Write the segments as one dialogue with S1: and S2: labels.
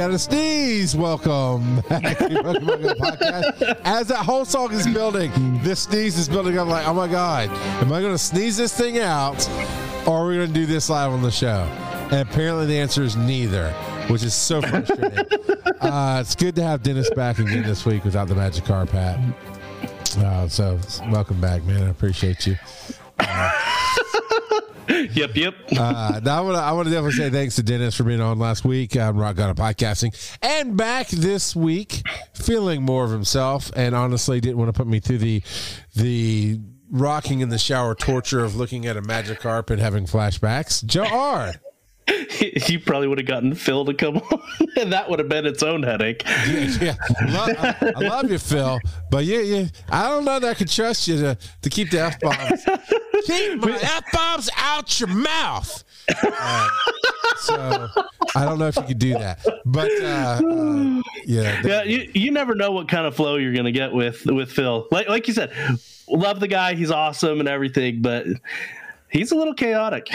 S1: Got a sneeze. Welcome back to Go podcast. As that whole song is building, this sneeze is building. I'm like, oh my god, am I going to sneeze this thing out, or are we going to do this live on the show? And apparently, the answer is neither, which is so frustrating. uh, it's good to have Dennis back again this week without the Magikarp hat. Uh, so, welcome back, man. I appreciate you.
S2: yep, yep.
S1: Uh, now I want to I want to definitely say thanks to Dennis for being on last week on Rock God Podcasting and back this week, feeling more of himself, and honestly didn't want to put me through the the rocking in the shower torture of looking at a Magikarp and having flashbacks. Joe R.
S2: you probably would have gotten Phil to come on, and that would have been its own headache.
S1: Yeah, yeah. Love, I, I, love you, Phil, but yeah, yeah. I don't know that I could trust you to, to keep the f bombs. Keep my f bombs out your mouth. Uh, so I don't know if you could do that, but uh, uh, yeah,
S2: yeah. You, you never know what kind of flow you're going to get with with Phil. Like like you said, love the guy. He's awesome and everything, but he's a little chaotic.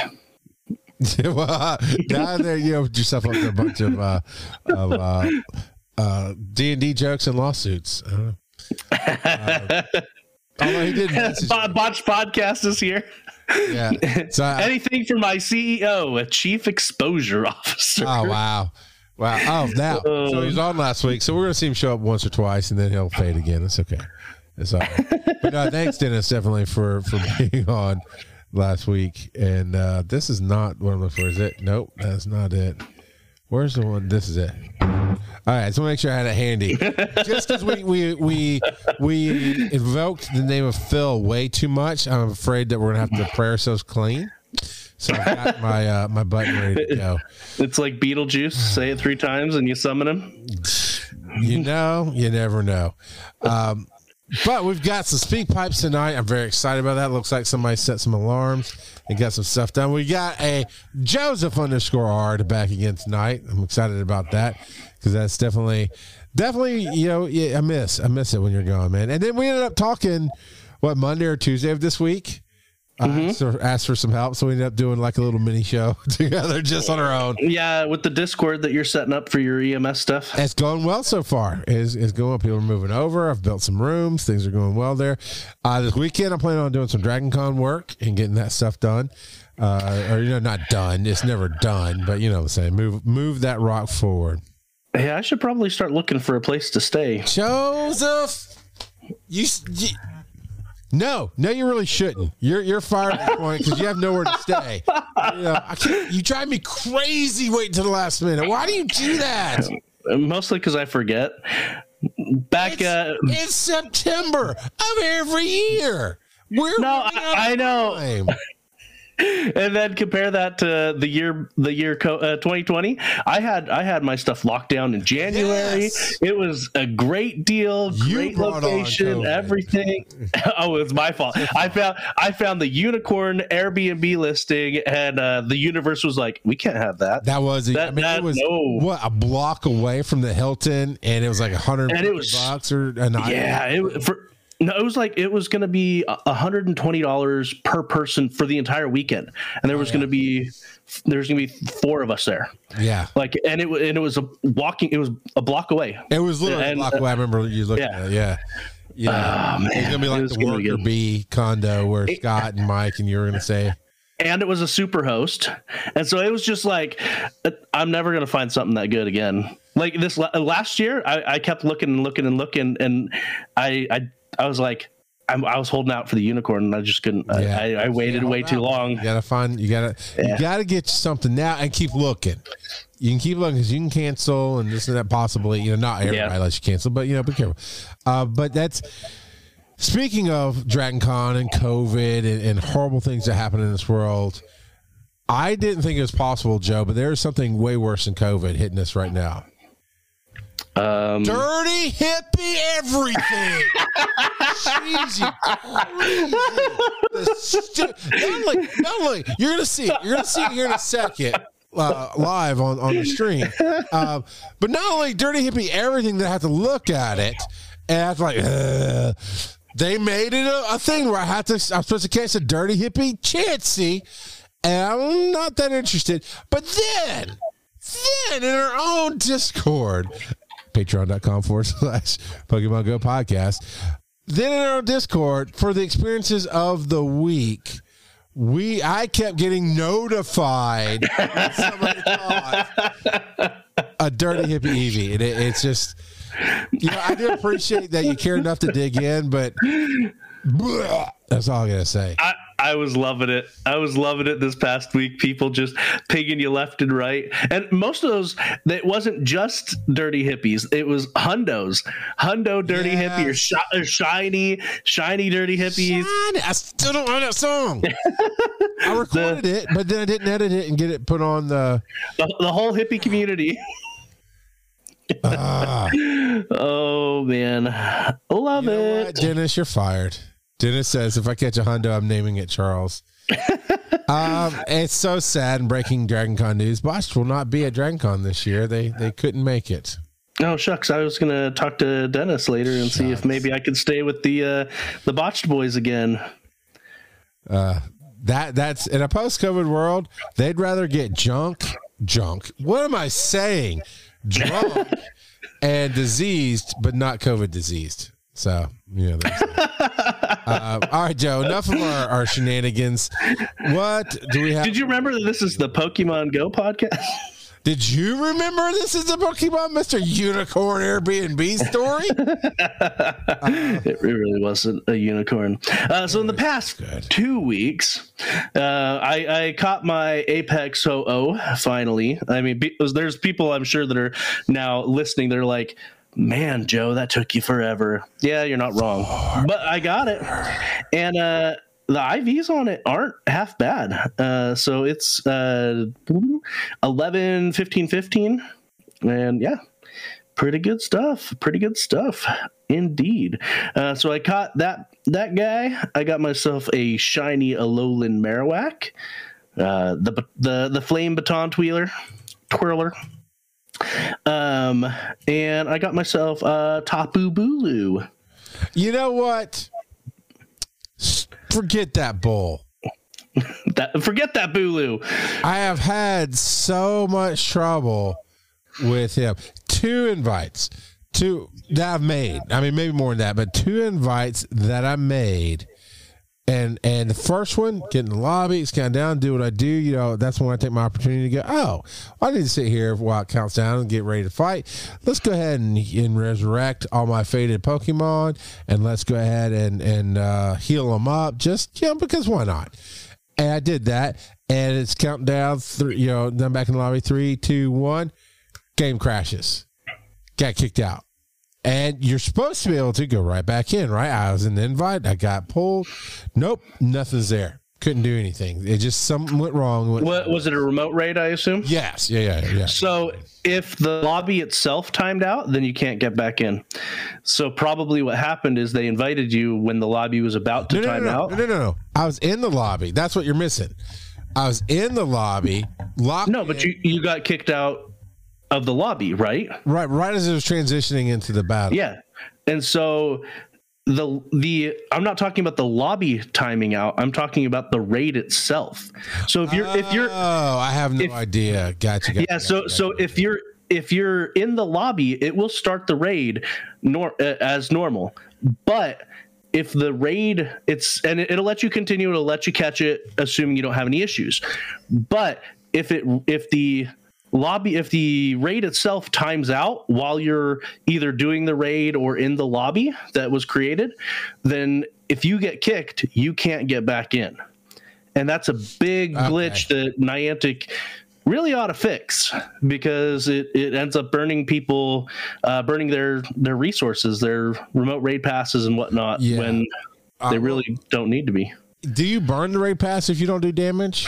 S1: well, down there, you know, yourself up to a bunch of uh, of uh, uh, D and D jokes and lawsuits. Uh,
S2: although he did botch podcast is here. Yeah. So I, anything for my CEO, a chief exposure officer.
S1: Oh wow. Wow. Oh, now so he's on last week. So we're gonna see him show up once or twice, and then he'll fade again. It's okay. It's all right. but no, thanks, Dennis, definitely for for being on last week, and uh, this is not what I'm looking for. Is it? Nope, that's not it. Where's the one? This is it. All right, so make sure I had it handy. Just because we, we we we invoked the name of Phil way too much, I'm afraid that we're gonna have to pray ourselves clean. So I've got my uh, my button ready to go.
S2: It's like Beetlejuice. Say it three times and you summon him.
S1: You know, you never know. Um, but we've got some speak pipes tonight. I'm very excited about that. Looks like somebody set some alarms and got some stuff done. We got a Joseph underscore R back again tonight. I'm excited about that because that's definitely, definitely, you know, yeah, I miss, I miss it when you're gone, man. And then we ended up talking, what, Monday or Tuesday of this week? Mm-hmm. asked, for, asked, for, some help, so we ended up doing like a little mini show together just on our own.
S2: Yeah, with the Discord that you're setting up for your EMS stuff.
S1: It's going well so far. It's, it's going. People are moving over. I've built some rooms. Things are going well there. Uh, this weekend, I'm planning on doing some Dragon Con work and getting that stuff done. Uh, or you know, not done. It's never done, but you know what the same. Move move that rock forward.
S2: Hey, I should probably start looking for a place to stay.
S1: Joseph, you, you no, no, you really shouldn't. You're you're fired at this point because you have nowhere to stay. You, know, you drive me crazy waiting to the last minute. Why do you do that?
S2: Mostly because I forget. Back
S1: it's,
S2: uh,
S1: it's September of every year. We're
S2: no, I, I know. And then compare that to the year the year uh, 2020 i had i had my stuff locked down in january. Yes. it was a great deal great location everything. Oh it was my fault. I found i found the unicorn airbnb listing and uh, the universe was like we can't have that.
S1: That was that, I mean, that, it was no. what a block away from the hilton and it was like a hundred bucks or a night
S2: yeah it, for no, it was like it was going to be hundred and twenty dollars per person for the entire weekend, and there oh, was oh, yeah. going to be there's going to be four of us there.
S1: Yeah,
S2: like and it and it was a walking. It was a block away.
S1: It was literally and, a block away. I remember you looking yeah. at. It. Yeah, yeah. Ah, oh, it's gonna be like the worker bee condo where it, Scott and Mike and you were gonna say.
S2: And it was a super host, and so it was just like, uh, I'm never gonna find something that good again. Like this last year, I, I kept looking and looking and looking, and I I I was like, I'm, i was holding out for the unicorn, and I just couldn't. Yeah. I, I, waited way too long.
S1: You gotta find. You gotta. Yeah. You gotta get something now and keep looking. You can keep looking because you can cancel and this and that possibly. You know, not everybody yeah. lets you cancel, but you know, be careful. Uh, but that's speaking of Dragon Con and COVID and, and horrible things that happen in this world. I didn't think it was possible, Joe, but there is something way worse than COVID hitting us right now. Um, Dirty hippie everything. Jeez, stu- not like, not like, you're gonna see it. You're gonna see it here in a second. Uh, live on, on the stream, um, but not only dirty hippie, everything that I have to look at it, and I was like, they made it a, a, thing where I had to. I'm supposed to catch a dirty hippie chancy, and I'm not that interested. But then Then in our own Discord, patreon.com forward slash Pokemon Go podcast. Then in our Discord for the experiences of the week, we I kept getting notified a dirty hippie Eevee. And it, it's just you know, I do appreciate that you care enough to dig in, but bleh, that's all I gotta say.
S2: I, I was loving it. I was loving it this past week. People just pigging you left and right, and most of those it wasn't just dirty hippies. It was hundos, hundo dirty yes. hippie, or, shi- or, shiny, shiny dirty hippies. Shiny.
S1: I still don't know that song. I recorded the, it, but then I didn't edit it and get it put on the
S2: the, the whole hippie community. Ah. oh man, love you it,
S1: what, Dennis. You're fired. Dennis says, "If I catch a hundo, I'm naming it Charles." um, it's so sad and breaking Dragon Con news. Botched will not be at Dragon Con this year. They they couldn't make it.
S2: Oh shucks! I was gonna talk to Dennis later and shucks. see if maybe I could stay with the uh, the botched boys again.
S1: Uh, that that's in a post COVID world. They'd rather get junk, junk. What am I saying? Drunk and diseased, but not COVID diseased. So yeah. uh, all right, Joe. Enough of our, our shenanigans. What do we have?
S2: Did you remember that this is the Pokemon Go podcast?
S1: Did you remember this is the Pokemon Mr. Unicorn Airbnb story?
S2: uh, it really wasn't a unicorn. Uh, so in the past good. two weeks, uh, I, I, caught my Apex Ho-Oh finally. I mean, there's people I'm sure that are now listening. They're like, man, Joe, that took you forever. Yeah, you're not wrong, but I got it. And uh, the IVs on it aren't half bad. Uh, so it's uh, 11, 15, 15. And yeah, pretty good stuff. Pretty good stuff indeed. Uh, so I caught that that guy. I got myself a shiny Alolan Marowak, uh, the the the flame baton twirler, twirler. Um, and I got myself a Tapu Bulu.
S1: You know what? Forget that bull.
S2: that forget that Bulu.
S1: I have had so much trouble with him. Two invites, two that I've made. I mean, maybe more than that, but two invites that I made and and the first one, get in the lobby, scan down, do what I do. You know, that's when I take my opportunity to go. Oh, I need to sit here while it counts down and get ready to fight. Let's go ahead and, and resurrect all my faded Pokemon, and let's go ahead and and uh, heal them up. Just you know, because why not? And I did that, and it's counting down. Three, you know, then back in the lobby. Three, two, one. Game crashes. Got kicked out and you're supposed to be able to go right back in, right? I was in the invite, I got pulled. Nope, nothing's there. Couldn't do anything. It just something went wrong. Went
S2: what was it? A remote raid, I assume.
S1: Yes. Yeah. Yeah. Yeah.
S2: So if the lobby itself timed out, then you can't get back in. So probably what happened is they invited you when the lobby was about to
S1: no, no,
S2: time
S1: no,
S2: out.
S1: No, no, no, no. I was in the lobby. That's what you're missing. I was in the lobby. Locked
S2: no, but in. you you got kicked out of the lobby, right?
S1: Right, right as it was transitioning into the battle.
S2: Yeah. And so the the I'm not talking about the lobby timing out. I'm talking about the raid itself. So if you're oh, if you're
S1: Oh, I have no if, idea. Gotcha,
S2: gotcha. Yeah, so gotcha. so if you're if you're in the lobby, it will start the raid nor uh, as normal. But if the raid it's and it, it'll let you continue, it'll let you catch it assuming you don't have any issues. But if it if the lobby if the raid itself times out while you're either doing the raid or in the lobby that was created then if you get kicked you can't get back in and that's a big okay. glitch that niantic really ought to fix because it, it ends up burning people uh, burning their their resources their remote raid passes and whatnot yeah. when they really don't need to be
S1: do you burn the raid pass if you don't do damage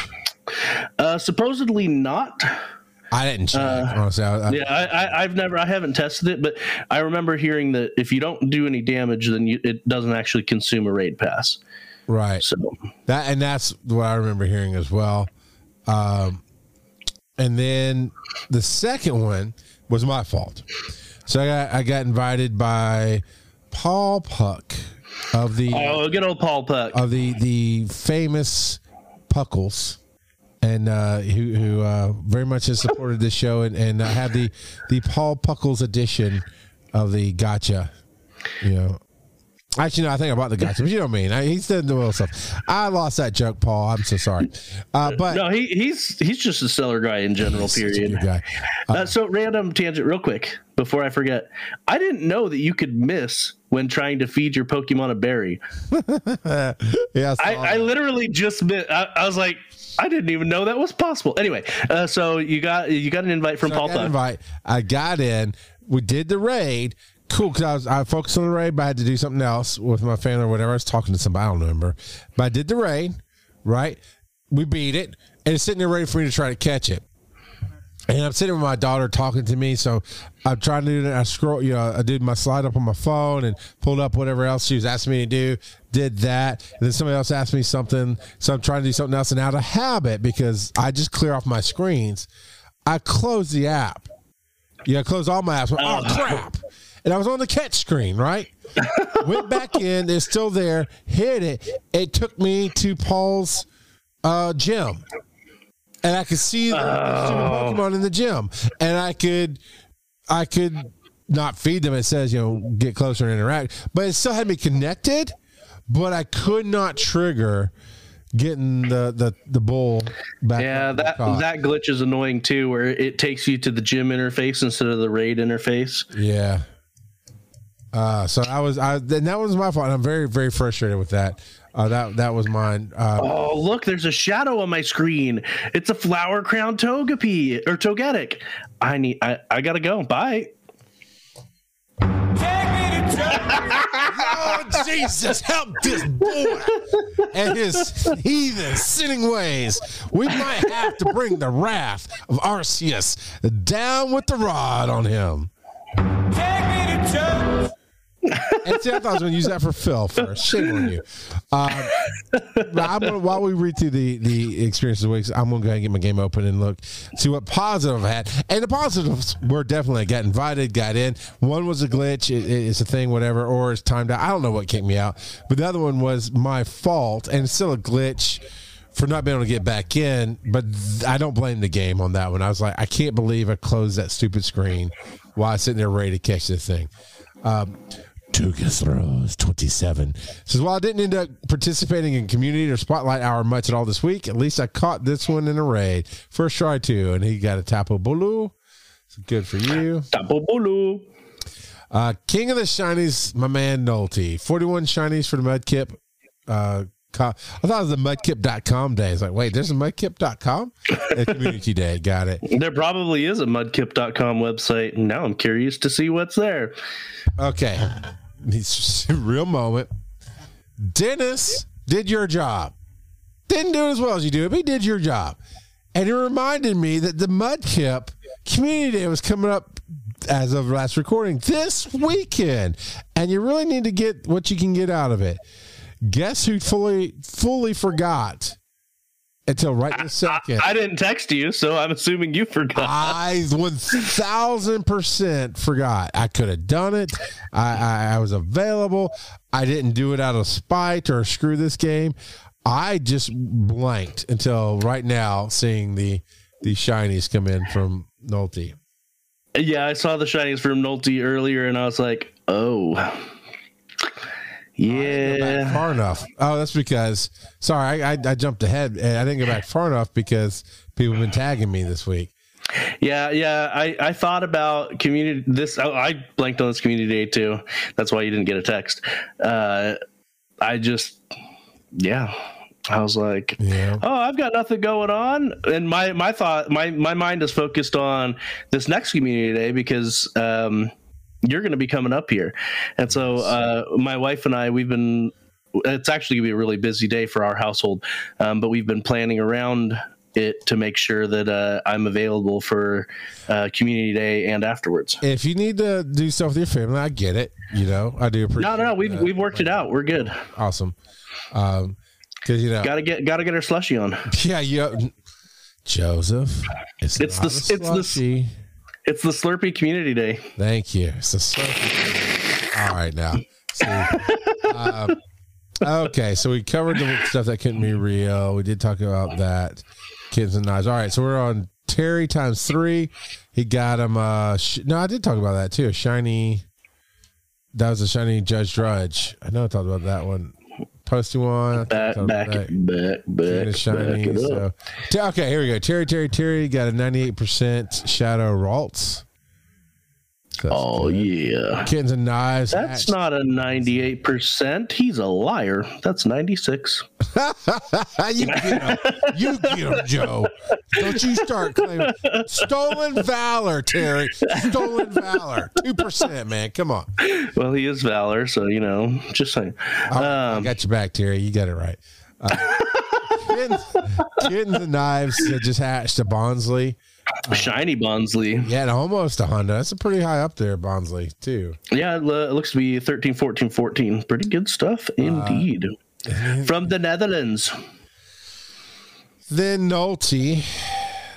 S2: uh, supposedly not
S1: I didn't check. Uh, honestly, I,
S2: I, yeah, I, have never, I haven't tested it, but I remember hearing that if you don't do any damage, then you, it doesn't actually consume a raid pass.
S1: Right. So that and that's what I remember hearing as well. Um, and then the second one was my fault. So I got I got invited by Paul Puck of the
S2: oh good old Paul Puck
S1: of the the famous Puckles and uh, who, who uh, very much has supported this show and, and uh, had the the Paul Puckles edition of the Gotcha. You know, Actually, no, I think about the gotcha, but you know what I mean. I, he's done the little stuff. I lost that joke, Paul. I'm so sorry. Uh, but
S2: no, he, he's he's just a seller guy in general. Period. guy. Uh, so random tangent, real quick before I forget. I didn't know that you could miss when trying to feed your Pokemon a berry. yeah, I, I, literally just missed. I, I, was like, I didn't even know that was possible. Anyway, uh, so you got you got an invite from so Paul. I
S1: invite. I got in. We did the raid cool because I was I focused on the raid, but I had to do something else with my family or whatever. I was talking to somebody, I don't remember, but I did the raid. Right, we beat it, and it's sitting there ready for me to try to catch it. And I'm sitting with my daughter talking to me, so I'm trying to do that. I scroll, you know, I did my slide up on my phone and pulled up whatever else she was asking me to do. Did that, and then somebody else asked me something, so I'm trying to do something else. And out of habit, because I just clear off my screens, I close the app. Yeah, I close all my apps. Oh crap! and I was on the catch screen, right? Went back in, it's still there, hit it. It took me to Paul's uh, gym. And I could see the oh. Pokemon in the gym. And I could I could not feed them. It says, you know, get closer and interact. But it still had me connected, but I could not trigger getting the the the bull
S2: back. Yeah, that that glitch is annoying too, where it takes you to the gym interface instead of the raid interface.
S1: Yeah, uh, so I was, I, and that was my fault. I'm very, very frustrated with that. Uh, that that was mine.
S2: Uh, oh, look, there's a shadow on my screen. It's a flower crown togepi or togetic. I need, I, I gotta go. Bye.
S1: oh Jesus, help this boy and his heathen sinning ways. We might have to bring the wrath of Arceus down with the rod on him. Take me to church and see, I thought I was going to use that for Phil first. Shame on you. I'm gonna, while we read through the the experiences of the weeks, I'm going to go ahead and get my game open and look see what positive I had. And the positives were definitely got invited, got in. One was a glitch, it, it's a thing, whatever, or it's timed out. I don't know what kicked me out, but the other one was my fault, and it's still a glitch for not being able to get back in. But I don't blame the game on that one. I was like, I can't believe I closed that stupid screen while I was sitting there ready to catch this thing. Um, Tugas Rose 27 says, While I didn't end up participating in community or spotlight hour much at all this week, at least I caught this one in a raid. First try, too. And he got a Tapu Bulu. So good for you.
S2: Tapu Bulu.
S1: Uh, King of the Shinies, my man Nolte. 41 Shinies for the Mudkip. Uh, I thought it was the mudkip.com day. It's like, wait, there's a mudkip.com? community day. Got it.
S2: There probably is a mudkip.com website. Now I'm curious to see what's there.
S1: Okay. Real moment. Dennis did your job. Didn't do it as well as you do it, but he did your job. And it reminded me that the Mudkip Community Day was coming up as of last recording this weekend. And you really need to get what you can get out of it. Guess who fully fully forgot until right this second.
S2: I, I, didn't text you, so I'm assuming you forgot.
S1: I one thousand percent forgot. I could have done it. I, I, I, was available. I didn't do it out of spite or screw this game. I just blanked until right now, seeing the the shinies come in from Nolte.
S2: Yeah, I saw the shinies from Nolte earlier, and I was like, oh. Yeah,
S1: far enough. Oh, that's because sorry, I, I, I jumped ahead and I didn't go back far enough because people have been tagging me this week.
S2: Yeah, yeah. I, I thought about community. This I, I blanked on this community day too. That's why you didn't get a text. Uh, I just, yeah. I was like, yeah. oh, I've got nothing going on, and my my thought, my my mind is focused on this next community day because um, you're going to be coming up here. And so uh, my wife and I, we've been, it's actually going to be a really busy day for our household, um, but we've been planning around it to make sure that uh, I'm available for uh, community day and afterwards.
S1: If you need to do stuff with your family, I get it. You know, I do appreciate.
S2: No, no, we've that. we've worked it out. We're good.
S1: Awesome. Um, because you know,
S2: gotta get gotta get our slushy on.
S1: Yeah, yeah. Joseph,
S2: it's, it's the it's the it's the Slurpee Community Day.
S1: Thank you. It's the Slurpee. All right, now. Uh, okay, so we covered the stuff that couldn't be real. We did talk about that. Kids and knives. All right, so we're on Terry times three. He got him. Uh, sh- no, I did talk about that too. A shiny. That was a shiny Judge Drudge. I know I talked about that one. Posty one.
S2: Back, back, back, back, back,
S1: shiny.
S2: back it
S1: So, okay, here we go. Terry, Terry, Terry got a ninety-eight percent Shadow Ralts. That's
S2: Oh
S1: good.
S2: yeah.
S1: Kittens and knives.
S2: That's not a 98%. He's a liar. That's 96.
S1: you get him. You get him, Joe. Don't you start claiming stolen valor, Terry. Stolen valor. Two percent, man. Come on.
S2: Well, he is Valor, so you know, just saying.
S1: I
S2: Um,
S1: got your back, Terry. You got it right. Uh, kittens, kittens and knives that just hatched to Bonsly.
S2: Shiny Bonsly.
S1: Yeah, almost a hundo. That's a pretty high up there, Bonsly, too.
S2: Yeah, it looks to be 13, 14, 14. Pretty good stuff indeed. From the Netherlands.
S1: Then Nolte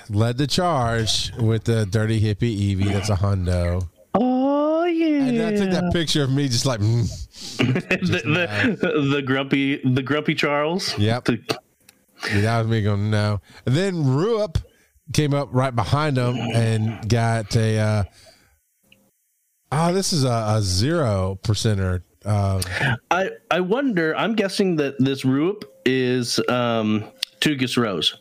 S1: led the charge with the dirty hippie Eevee. That's a Hundo.
S2: Oh, yeah.
S1: And I took that picture of me just like, mm.
S2: the, the, the grumpy the grumpy Charles.
S1: Yep.
S2: The-
S1: Yeah, that was me going no. And then Ruup came up right behind him and got a. Uh, oh, this is a, a zero percenter. Uh,
S2: I I wonder. I'm guessing that this Ruup is um, Tugus Rose.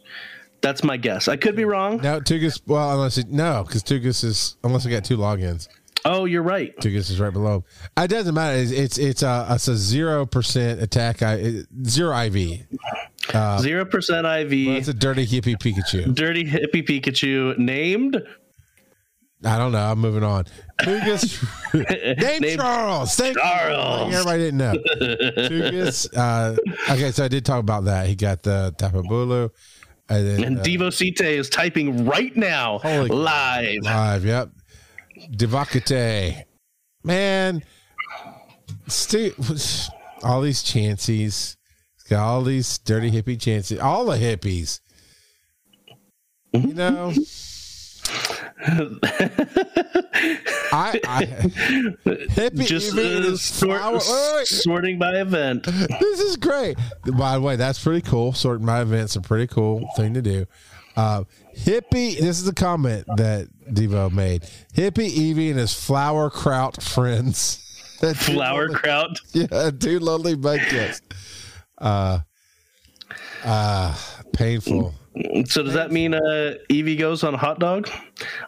S2: That's my guess. I could be wrong.
S1: no, Tugas. Well, unless it, no, because Tugas is unless we got two logins.
S2: Oh, you're right.
S1: Tugas is right below. It doesn't matter. It's it's it's a it's a zero percent attack. I zero IV.
S2: Zero percent
S1: Well,
S2: IV.
S1: it's a dirty hippie Pikachu.
S2: Dirty hippie Pikachu named
S1: I don't know. I'm moving on. Tugas. Name
S2: Named
S1: Charles. Thank you.
S2: Charles.
S1: Everybody didn't know. Tugas. Uh, okay, so I did talk about that. He got the Tapu Bulu. And then
S2: and
S1: uh,
S2: Devo Cite is typing right now
S1: Holy cow.
S2: live.
S1: live. Yep. Devakate. Man. Stu- all these chances. Got all these dirty hippie chances. All the hippies. You know? I, I hippie
S2: Just uh, sort,
S1: flower-
S2: sorting by event.
S1: This is great. By the way, that's pretty cool. Sorting my events a pretty cool thing to do. Uh, hippie, this is a comment that Devo made. Hippie Eevee and his flower kraut friends.
S2: Flower kraut.
S1: Yeah, two lonely budgets. Uh, uh, painful.
S2: So does that mean uh, Eevee goes on a hot dog,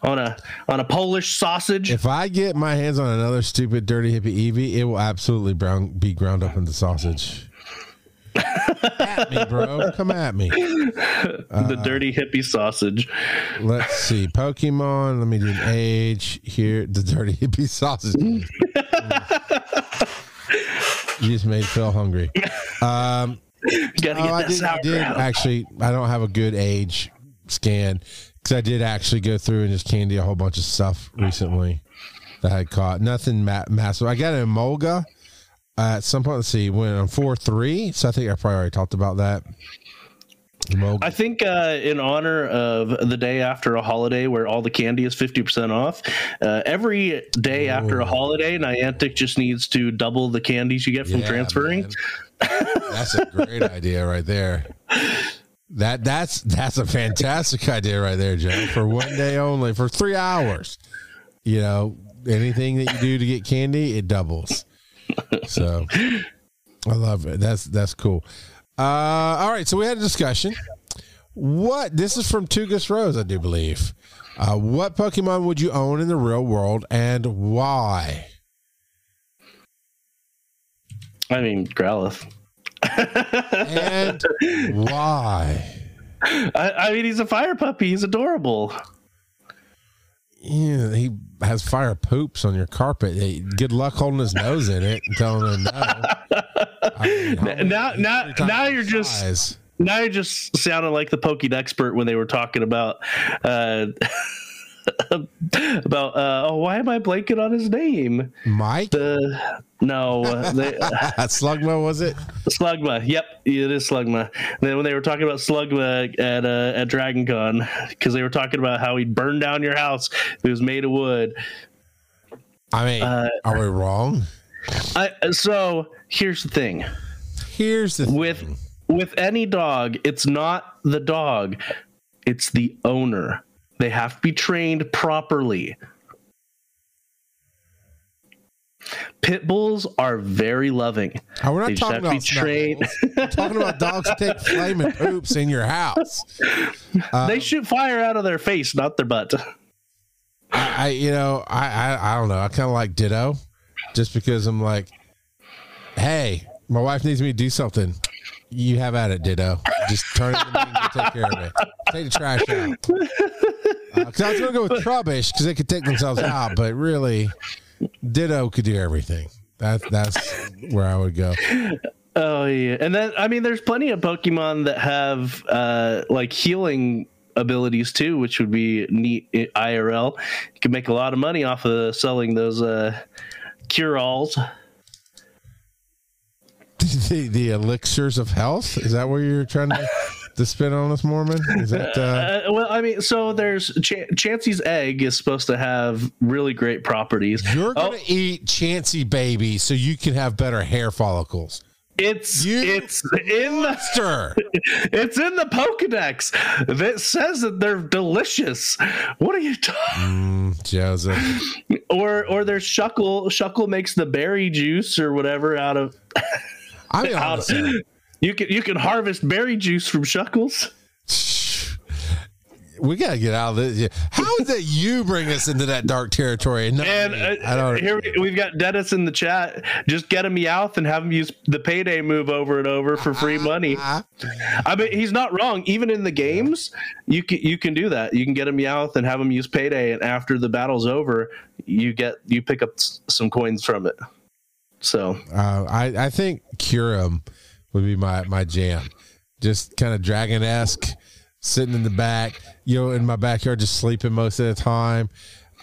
S2: on a on a Polish sausage?
S1: If I get my hands on another stupid, dirty hippie Eevee, it will absolutely brown, be ground up into sausage. at me, bro. Come at me.
S2: the dirty hippie sausage.
S1: Let's see. Pokemon. Let me do an age here. The dirty hippie sausage. you just made Phil hungry. Um,
S2: Gotta
S1: oh, I did, I did actually. I don't have a good age scan because I did actually go through and just candy a whole bunch of stuff recently that I had caught. Nothing ma- massive. I got an Emolga at some point. Let's see. Went on four three. So I think I probably already talked about that.
S2: I think uh, in honor of the day after a holiday where all the candy is 50% off, uh, every day after a holiday, Niantic just needs to double the candies you get from
S1: Yeah,
S2: transferring.
S1: That's a great idea right there. That that's that's a fantastic idea right there, Joe. For one day only, for three hours. You know, anything that you do to get candy, it doubles. So I love it. That's that's cool. Uh, all right, so we had a discussion. What this is from Tugus Rose, I do believe. Uh, what Pokemon would you own in the real world and why?
S2: I mean, Growlithe.
S1: And why?
S2: I, I mean, he's a fire puppy. He's adorable.
S1: Yeah, he has fire poops on your carpet. Hey, Good luck holding his nose in it and telling him no. I mean,
S2: Now, now, now you're just now you're just sounding like the Pokédex expert when they were talking about uh, about uh, oh why am I blanking on his name?
S1: Mike
S2: The no, uh, they,
S1: Slugma was it?
S2: Slugma. Yep, it is Slugma. Then when they were talking about Slugma at uh, at Dragon Con, because they were talking about how he'd burn down your house if it was made of wood.
S1: I mean,
S2: Uh,
S1: are we wrong?
S2: I so here's the thing.
S1: Here's the
S2: with
S1: thing.
S2: with any dog, it's not the dog, it's the owner. They have to be trained properly. Pit bulls are very loving.
S1: Oh, we're not
S2: they
S1: talking about
S2: trained.
S1: we're talking about dogs take flaming poops in your house. Uh,
S2: they shoot fire out of their face, not their butt.
S1: I, you know, I, I, I don't know. I kind of like Ditto, just because I'm like, hey, my wife needs me to do something. You have at it, Ditto. Just turn it to me and take care of it. Take the trash out. Because I was going to go with Trubbish because they could take themselves out, but really, Ditto could do everything. That, that's where I would go.
S2: Oh yeah, and then I mean, there's plenty of Pokemon that have uh, like healing abilities too, which would be neat IRL. You can make a lot of money off of selling those uh, cure alls.
S1: The, the elixirs of health? Is that where you're trying to, to spin on us, Mormon? Is that. Uh,
S2: Uh, well, I mean, so there's Ch- Chansey's egg is supposed to have really great properties.
S1: You're gonna
S2: Oh.
S1: eat Chansey baby so you can have better hair follicles.
S2: It's
S1: You-
S2: it's in the
S1: Stir.
S2: it's in the Pokedex that says that they're delicious. What are you talking?
S1: Mm, Joseph.
S2: Or or there's Shuckle. Shuckle makes the berry juice or whatever out of
S1: I mean, honestly,
S2: you can you can harvest berry juice from Shuckles.
S1: we gotta get out of this. How is that you bring us into that dark territory? And,
S2: And uh,
S1: I don't.
S2: here we- we've got Dennis in the chat. Just get a Meowth and have him use the payday move over and over for free money.
S1: Ah,
S2: I mean, he's not wrong. Even in the games, you can you can do that. You can get a Meowth and have him use payday, and after the battle's over, you get you pick up some coins from it. So
S1: uh, I I think Curum would be my my jam. Just kind of dragon esque, sitting in the back, you know, in my backyard, just sleeping most of the time.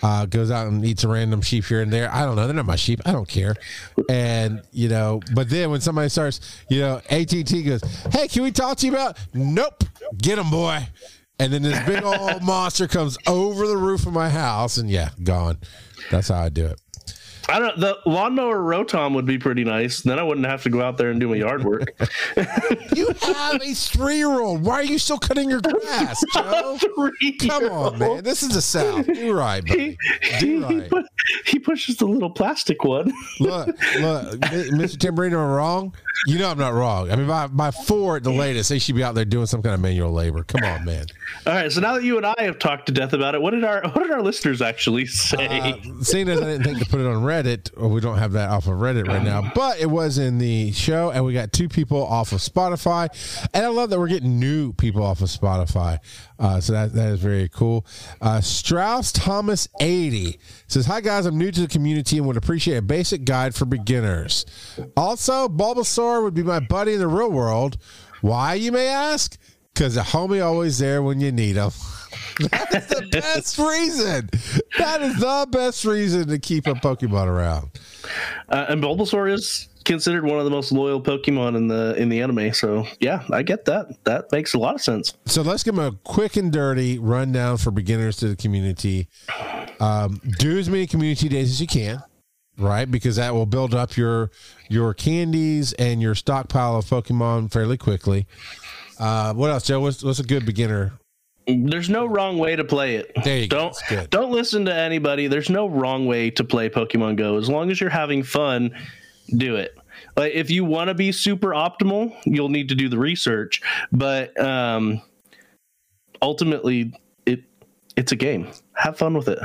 S1: Uh, goes out and eats a random sheep here and there. I don't know. They're not my sheep. I don't care. And you know, but then when somebody starts, you know, ATT goes, "Hey, can we talk to you about?" Nope. Get him, boy. And then this big old monster comes over the roof of my house, and yeah, gone. That's how I do it.
S2: I don't. The lawnmower Rotom would be pretty nice. Then I wouldn't have to go out there and do my yard work.
S1: You have a three-year-old. Why are you still cutting your grass, Joe? Come on, man. This is the South. Do right, buddy.
S2: He,
S1: Do right.
S2: pu- he pushes the little plastic one.
S1: Look, look, Mr. Timberino, I'm wrong. You know I'm not wrong. I mean, by by four at the latest, they should be out there doing some kind of manual labor. Come on, man.
S2: All right. So now that you and I have talked to death about it, what did our what did our listeners actually say?
S1: Uh, seeing as I didn't think to put it on Reddit, or we don't have that off of Reddit right now, but it was in the show, and we got two people off of Spotify, and I love that we're getting new people off of Spotify. Uh, so that that is very cool. Uh, Strauss Thomas eighty says, "Hi guys, I'm new to the community and would appreciate a basic guide for beginners. Also, Bulbasaur would be my buddy in the real world. Why, you may ask? Because the homie always there when you need him." That is the best reason. That is the best reason to keep a Pokemon around.
S2: Uh, and Bulbasaur is considered one of the most loyal Pokemon in the in the anime. So yeah, I get that. That makes a lot of sense.
S1: So let's give them a quick and dirty rundown for beginners to the community. Um, do as many community days as you can, right? Because that will build up your your candies and your stockpile of Pokemon fairly quickly. Uh, what else, Joe? What's, what's a good beginner?
S2: There's no wrong way to play it.
S1: There you
S2: don't
S1: good.
S2: don't listen to anybody. There's no wrong way to play Pokemon Go. As long as you're having fun, do it. Like if you want to be super optimal, you'll need to do the research. But um, ultimately, it it's a game. Have fun with it.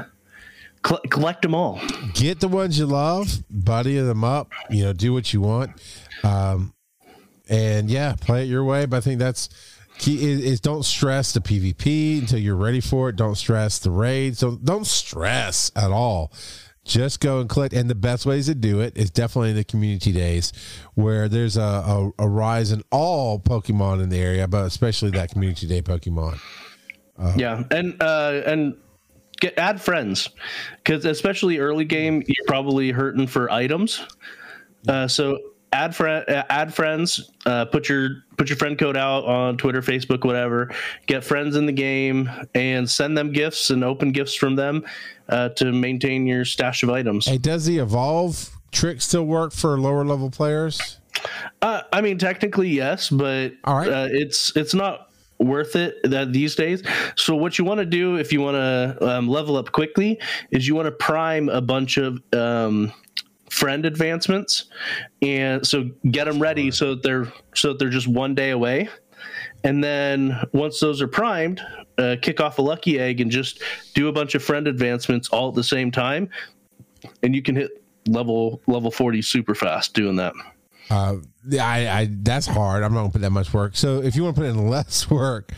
S2: Cl- collect them all.
S1: get the ones you love, buddy them up, you know, do what you want. Um, and yeah, play it your way. But I think that's key is, is don't stress the PvP until you're ready for it. Don't stress the raids. So don't stress at all. Just go and collect. And the best ways to do it is definitely the community days where there's a, a, a rise in all Pokemon in the area, but especially that community day Pokemon.
S2: Yeah, and uh, and get add friends because especially early game, you're probably hurting for items. Uh, so add friend, uh, add friends. Uh, put your put your friend code out on Twitter, Facebook, whatever. Get friends in the game and send them gifts and open gifts from them uh, to maintain your stash of items.
S1: Hey, does the evolve trick still work for lower level players?
S2: Uh, I mean, technically yes, but
S1: All right.
S2: uh, it's it's not worth it that these days. So what you want to do if you want to um, level up quickly is you want to prime a bunch of um, friend advancements, and so get them ready so that they're so that they're just one day away. And then once those are primed, uh, kick off a lucky egg and just do a bunch of friend advancements all at the same time, and you can hit level level forty super fast doing that.
S1: Uh, I, I that's hard. I'm not gonna put that much work. So if you want to put in less work,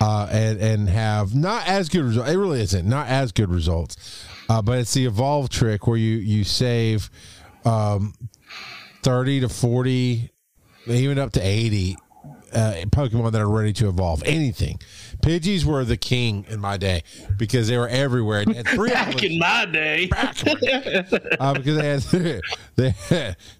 S1: uh, and and have not as good results, it really isn't not as good results. Uh, but it's the evolve trick where you you save um, thirty to forty, even up to eighty uh, Pokemon that are ready to evolve. Anything. Pidgeys were the king in my day because they were everywhere. And three
S2: Back in my day,
S1: uh, because they had they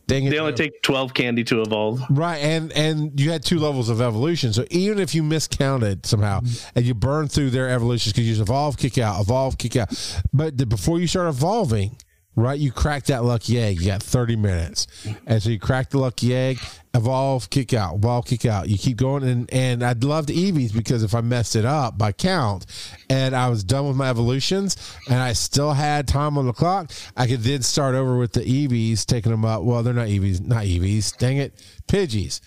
S1: dang it,
S2: they only take twelve candy to evolve.
S1: right and and you had two levels of evolution. So even if you miscounted somehow and you burn through their evolutions because you just evolve, kick out, evolve, kick out, but the, before you start evolving. Right, you crack that lucky egg. You got thirty minutes, and so you crack the lucky egg, evolve, kick out, evolve, kick out. You keep going, and and I'd love the Eevees because if I messed it up by count, and I was done with my evolutions, and I still had time on the clock, I could then start over with the Eevees, taking them up. Well, they're not Eevees, not Eevees. Dang it, Pidgeys.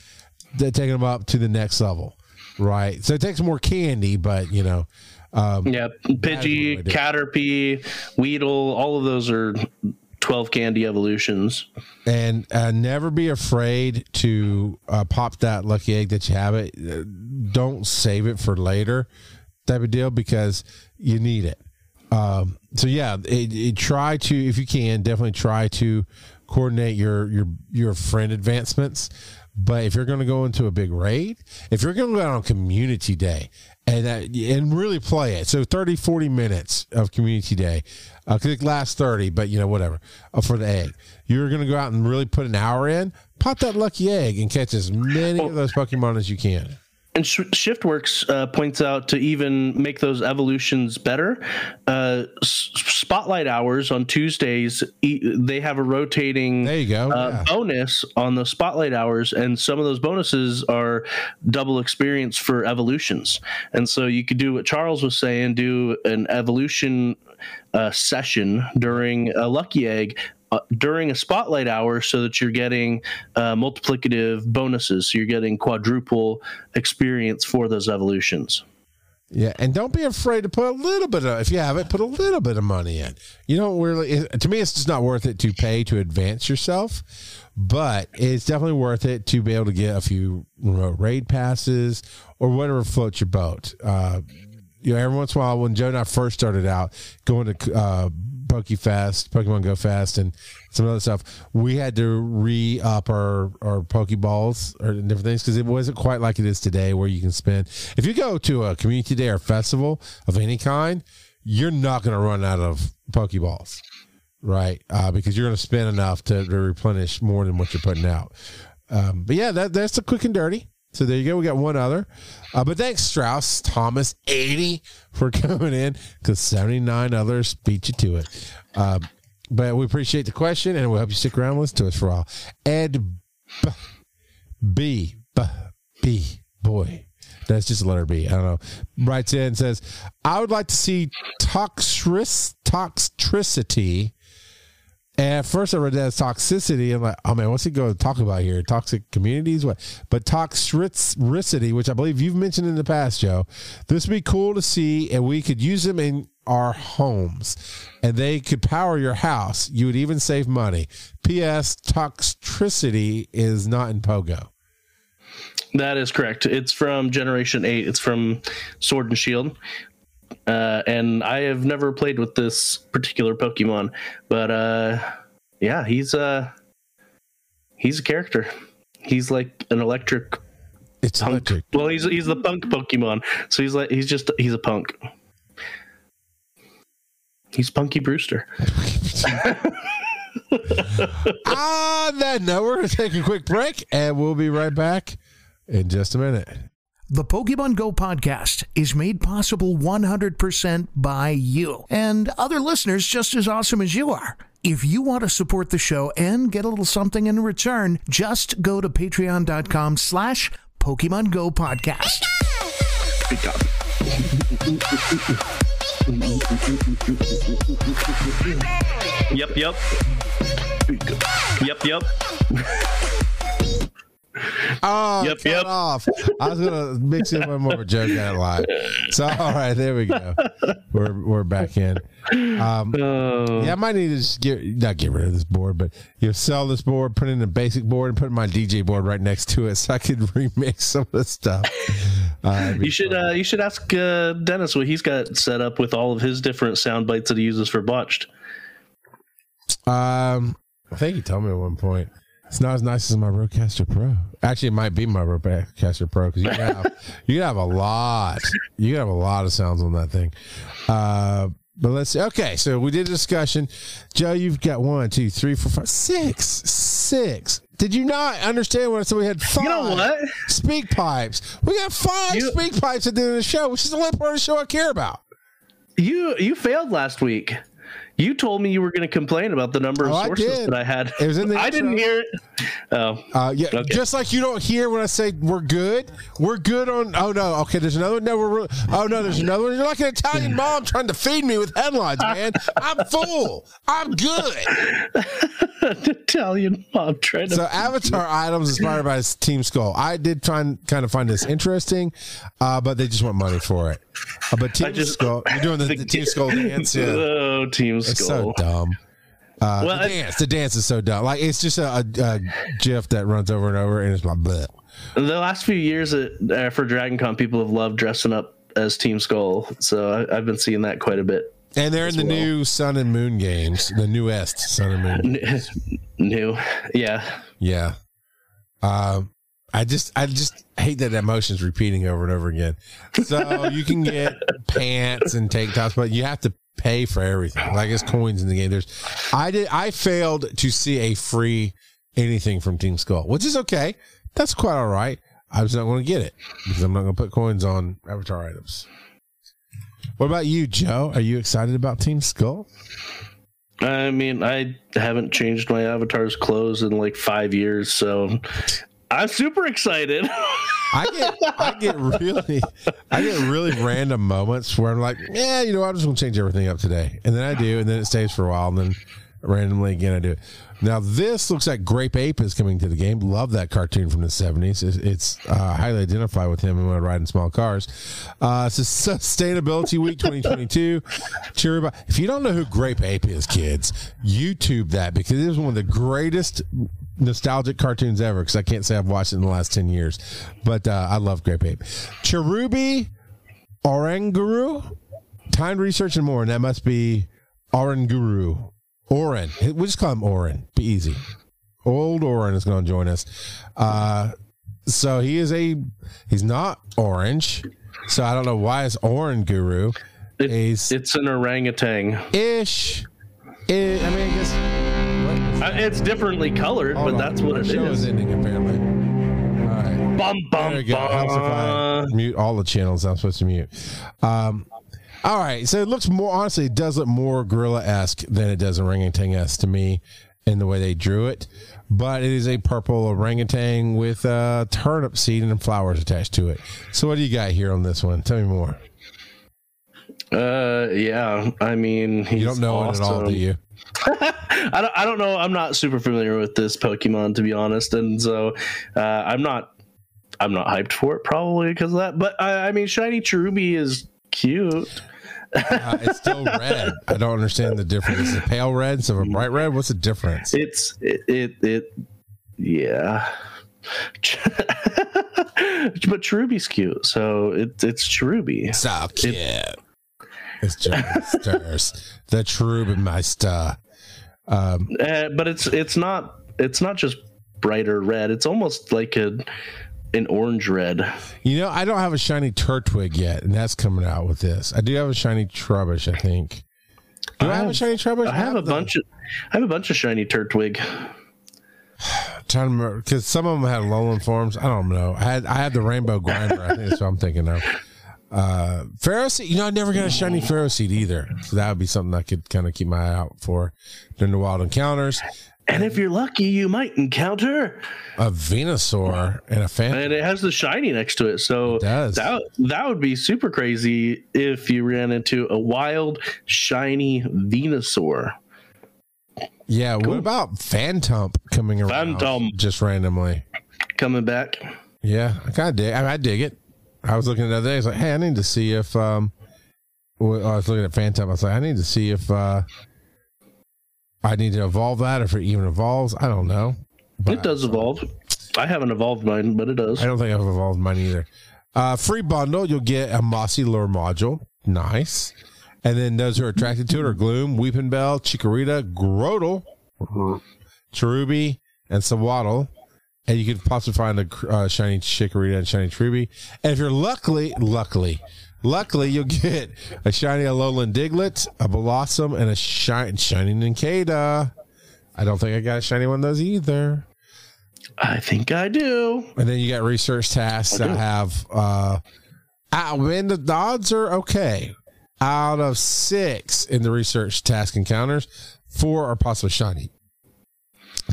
S1: They're taking them up to the next level, right? So it takes more candy, but you know, um,
S2: Yeah, Pidgey, Caterpie, Weedle, all of those are twelve candy evolutions.
S1: and uh, never be afraid to uh, pop that lucky egg that you have it. Uh, Don't save it for later, type of deal, because you need it. Um, so yeah, it, it, try to if you can definitely try to coordinate your your your friend advancements. But if you're going to go into a big raid, if you're going to go out on community day and that, and really play it, so 30, 40 minutes of community day, uh, 'cause it lasts 30, but you know, whatever, uh, for the egg. You're going to go out and really put an hour in, pop that lucky egg and catch as many of those Pokemon as you can.
S2: And Sh- Shiftworks uh, points out to even make those evolutions better. Uh, s- spotlight hours on Tuesdays, e- they have a rotating
S1: There you go.
S2: uh,
S1: Yeah.
S2: bonus on the spotlight hours, and some of those bonuses are double experience for evolutions. And so you could do what Charles was saying: do an evolution uh, session during a lucky egg. Uh, during a spotlight hour, so that you're getting uh, multiplicative bonuses, so you're getting quadruple experience for those evolutions.
S1: Yeah, and don't be afraid to put a little bit of if you have it, put a little bit of money in. You don't really. To me, it's just not worth it to pay to advance yourself, but it's definitely worth it to be able to get a few remote raid passes or whatever floats your boat. Uh, you know, every once in a while, when Joe and I first started out going to uh, PokeFest, Pokemon Go Fest, and some other stuff, we had to re up our our Pokeballs or different things because it wasn't quite like it is today, where you can spend. If you go to a community day or festival of any kind, you're not going to run out of Pokeballs, right? Uh, because you're going to spend enough to, to replenish more than what you're putting out. Um, but yeah, that that's the quick and dirty. So there you go. We got one other. Uh, but thanks, Strauss Thomas, 80 for coming in because 79 others beat you to it. Um, but we appreciate the question and we hope you stick around and listen to us for a while. Ed B, B, B, B, boy. That's just a letter B. I don't know. Writes in and says, I would like to see toxris. And at first I read that as toxicity. I'm like, oh man, what's he going to talk about here? Toxic communities? What? But Toxtricity, which I believe you've mentioned in the past, Joe. This would be cool to see, and we could use them in our homes, and they could power your house. You would even save money. P.S. Toxtricity is not in Pogo.
S2: That is correct. It's from Generation 8. It's from Sword and Shield. Uh, and I have never played with this particular Pokemon, but uh, yeah, he's uh, he's a character. He's like an electric
S1: It's
S2: punk.
S1: electric.
S2: Well, he's he's the punk Pokemon, so he's like he's just he's a punk. He's Punky Brewster.
S1: On that note, we're going to take a quick break, and we'll be right back in just a minute.
S3: The Pokemon Go podcast is made possible 100% by you and other listeners just as awesome as you are. If you want to support the show and get a little something in return, just go to patreon.com slash Pokemon Go podcast.
S2: Yep, yep. Yep, yep.
S1: Oh,
S2: Yep,
S1: cut
S2: yep.
S1: off. I was gonna mix in one more joke out live. So all right, there we go. We're we're back in. Um,
S2: Oh,
S1: yeah, I might need to just get not get rid of this board, but you know, sell this board, put in a basic board, and put my DJ board right next to it, so I could remix some of the stuff. Uh,
S2: you should uh, you should ask uh, Dennis what he's got set up with all of his different sound bites that he uses for botched.
S1: Um, I think he told me at one point. It's not as nice as my Rodecaster Pro. Actually, it might be my Rodecaster Pro because you can have you can have a lot. You can have a lot of sounds on that thing. Uh, but let's see. Okay, so we did a discussion. Joe, you've got one, two, three, four, five, six, six. Did you not understand when I said we had five?
S2: You know what?
S1: Speak pipes. We got five
S2: You-
S1: speak pipes at the end of the show, which is the only part of the show I care about.
S2: You you failed last week. You told me you were going to complain about the number of
S1: Oh, I
S2: sources
S1: did.
S2: that I had.
S1: It was in the
S2: I didn't hear it. Oh,
S1: Uh, yeah,
S2: Okay.
S1: just like you don't hear when I say we're good. We're good on. Oh no, okay. There's another. One. No, we're. Oh no, there's another one. You're like an Italian mom trying to feed me with headlines, man. I'm full. I'm good.
S2: Italian mom trying to.
S1: So Avatar items inspired by Team Skull. I did and kind of find this interesting, uh, but they just want money for it. Uh, but Team
S2: just-
S1: Skull, you're doing the, the Team Skull dance. Yeah.
S2: Oh, Team
S1: It's so dumb. Uh,
S2: Well,
S1: the dance, the dance is so dumb. Like it's just a, a, a GIF that runs over and over, and it's my bleh.
S2: the last few years at, uh, for Dragon Con, people have loved dressing up as Team Skull. So I, I've been seeing that quite a bit.
S1: And they're in the
S2: well.
S1: new Sun and Moon games, the newest Sun and Moon.
S2: New, yeah.
S1: Yeah. Um, I just, I just hate that emotion's repeating over and over again. So you can get pants and tank tops, but you have to pay for everything. Like it's coins in the game. There's, I did, I failed to see a free anything from Team Skull, which is okay. That's quite all right. I was not going to get it because I'm not going to put coins on avatar items. What about you, Joe? Are you excited about Team Skull?
S2: I mean, I haven't changed my avatar's clothes in like five years, so I'm super excited.
S1: I get I get really I get really random moments where I'm like, yeah, you know, I'm just gonna change everything up today, and then I do, and then it stays for a while, and then randomly again I do it. Now this looks like Grape Ape is coming to the game. Love that cartoon from the '70s. It's, it's uh, highly identify with him when I ride in small cars. Uh, it's a Sustainability Week 2022. Cheery If you don't know who Grape Ape is, kids, YouTube that because it is one of the greatest nostalgic cartoons ever. Because I can't say I've watched it in the last ten years, but uh, I love Grape Ape. Cherubi Oranguru, time research and more, and that must be Oranguru. Oren. We'll just call him Oren. Be easy. Old Oren is going to join us. Uh, so he is a, he's not orange. So I don't know why it's Oren Guru.
S2: It- it's an orangutan.
S1: ish. I I mean, I guess.
S2: Uh, It's differently colored,
S1: Hold
S2: but
S1: on.
S2: that's what
S1: Our
S2: it
S1: show
S2: is.
S1: is ending, apparently. All right.
S2: Bum
S1: There we go. Helps if I mute all the channels I'm supposed to mute. Um, all right. So it looks more, honestly, it does look more gorilla esque than it does orangutan esque to me in the way they drew it. But it is a purple orangutan with a turnip seed and flowers attached to it. So what do you got here on this one? Tell me more.
S2: Uh, yeah. I mean, he's
S1: You don't know it at all, do you?
S2: I don't. I don't know. I'm not super familiar with this Pokemon to be honest, and so uh, I'm not. I'm not hyped for it probably because of that. But I, I mean, shiny Cherubi is cute.
S1: Uh, it's still red. I don't understand the difference. Is it pale red instead of a bright red? What's the difference?
S2: It's it it, it yeah. but Cherubi's cute, so it, it's Cherubi.
S1: So cute. It's just stirs. the Trubemeister. Um,
S2: Uh, but it's it's not it's not just brighter red. It's almost like a an orange red.
S1: you know, I don't have a shiny Turtwig yet, and that's coming out with this. I do have a shiny Trubbish, I think. Do I,
S2: I
S1: have, a
S2: have-
S1: shiny Trubbish?
S2: I have a
S1: the-
S2: bunch of I have a bunch of shiny Turtwig.
S1: trying to remember because some of them had Alolan forms. I don't know. I had I had the Rainbow Grinder. I think that's what I'm thinking of. Uh, Ferroseed, you know, I never got a shiny Ferroseed either. So that would be something I could kind of keep my eye out for during the wild encounters.
S2: And if you're lucky, you might encounter
S1: a Venusaur and a fan.
S2: And it has the shiny next to it. So
S1: it does.
S2: that that would be super crazy if you ran into a wild shiny Venusaur.
S1: Yeah, cool. what about Phantump coming around Phantump. just randomly?
S2: Coming back.
S1: Yeah, I kind of dig. I, mean, I dig it. I was looking at the other day. I was like, hey, I need to see if um, well, I was looking at Phantump. I was like, I need to see if uh, I need to evolve that, or if it even evolves. I don't know.
S2: But it does evolve. I haven't evolved mine, but it does.
S1: I don't think I've evolved mine either. Uh, free bundle, you'll get a mossy lure module. Nice. And then those who are attracted to it are Gloom, Weepinbell, Chikorita, Grotle, Cherubi, and Sewaddle. And you can possibly find a uh, shiny Chikorita and shiny Cherubi. And if you're luckily, luckily, luckily, you'll get a shiny Alolan Diglett, a Blossom, and a shiny, shiny Nincada. I don't think I got a shiny one of those either.
S2: I think I do.
S1: And then you got research tasks that have uh out when the odds are okay. Out of six in the research task encounters, four are possibly shiny.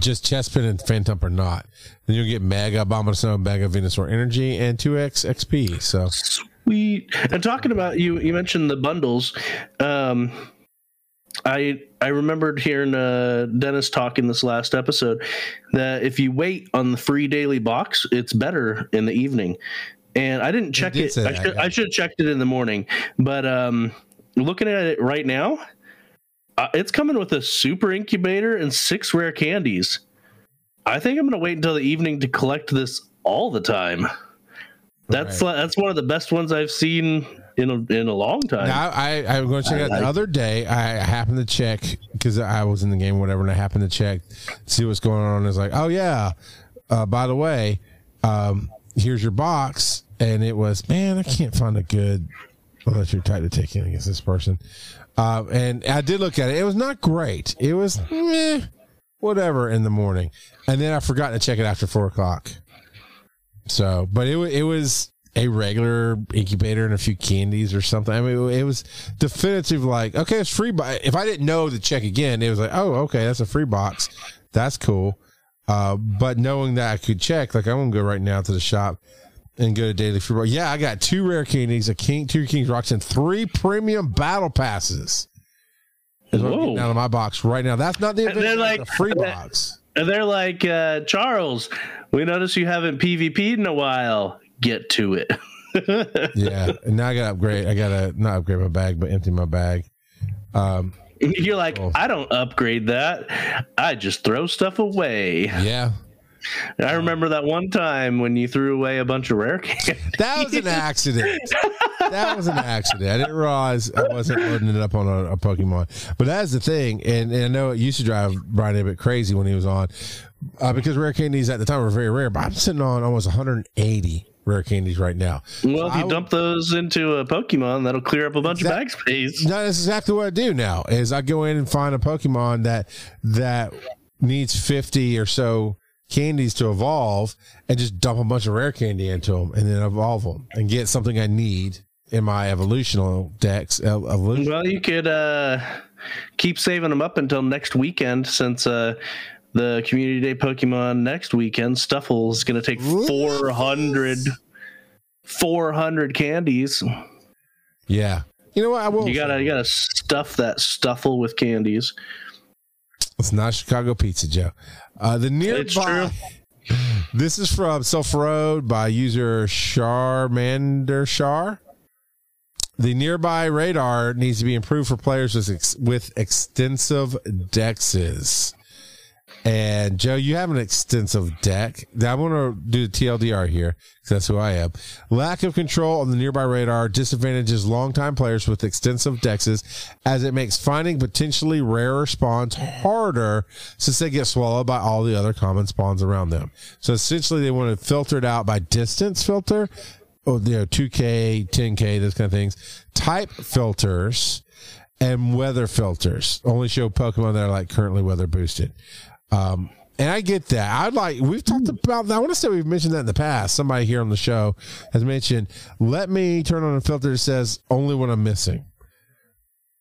S1: Just Chespin and Phantump are not. Then you'll get Mega Abomasnow, Mega Venusaur Energy, and 2x XP. So
S2: sweet. And talking about you, you mentioned the bundles. Um, I I remembered hearing uh, Dennis talk in this last episode that if you wait on the free daily box, it's better in the evening. And I didn't check it. I should, I should have checked it in the morning. But um, looking at it right now, uh, it's coming with a super incubator and six rare candies. I think I'm going to wait until the evening to collect this all the time. That's right. that's one of the best ones I've seen in a, in a long time.
S1: Now, I I was going to check out the other day. I happened to check because I was in the game, or whatever, and I happened to check see what's going on. It's like, oh yeah, uh, by the way, um, here's your box, and it was man, I can't find a good electric type to take in against this person. Uh, and I did look at it. It was not great. It was meh, whatever in the morning, and then I forgot to check it after four o'clock. So, but it it was a regular incubator and a few candies or something. I mean, it was definitive. Like, okay, it's free. But if I didn't know to check again, it was like, oh, okay, that's a free box. That's cool. Uh, but knowing that I could check, like, I'm gonna go right now to the shop and go to daily free. Box. Yeah, I got two rare candies, a king, two kings rocks, and three premium battle passes. Is what I'm getting out of my box right now. That's not the they're like a free box.
S2: And They're like uh, Charles. We notice you haven't PvP'd in a while get to it.
S1: yeah, and now I got to upgrade. I got to not upgrade my bag, but empty my bag. Um,
S2: You're like, oh. I don't upgrade that. I just throw stuff away.
S1: Yeah.
S2: I remember that one time when you threw away a bunch of rare candy.
S1: That was an accident. that was an accident. I didn't realize I wasn't loading it up on a, a Pokemon. But that's the thing, and, and, I know it used to drive Brian a bit crazy when he was on, uh, because rare candies at the time were very rare. But I'm sitting on almost 180 rare candies right now.
S2: Well, so if you dump those into a Pokemon, that'll clear up a bunch that, of bag space.
S1: No, that's exactly what I do now. Is I go in and find a Pokemon that that needs fifty or so candies to evolve, and just dump a bunch of rare candy into them, and then evolve them and get something I need in my evolutional decks. Evolution.
S2: Well, you could uh, keep saving them up until next weekend, since. Uh, the community day Pokemon next weekend. Stufful is going to take 400, 400 candies.
S1: Yeah. You know what? I will.
S2: You gotta, you gotta stuff that Stufful with candies.
S1: It's not Chicago pizza, Joe. Uh, the nearby. This is from Silph Road by user Charmander Char. The nearby radar needs to be improved for players with, ex- with extensive dexes. And Joe, you have an extensive deck. I want to do the TLDR here because that's who I am. Lack of control on the nearby radar disadvantages longtime players with extensive dexes as it makes finding potentially rarer spawns harder since they get swallowed by all the other common spawns around them. So essentially, they want to filter it out by distance filter, or you know, 2K, 10K, those kind of things. Type filters and weather filters only show Pokemon that are like currently weather boosted. Um, and I get that. I'd like we've talked about. I want to say we've mentioned that in the past. Somebody here on the show has mentioned, "Let me turn on a filter that says only when I'm missing."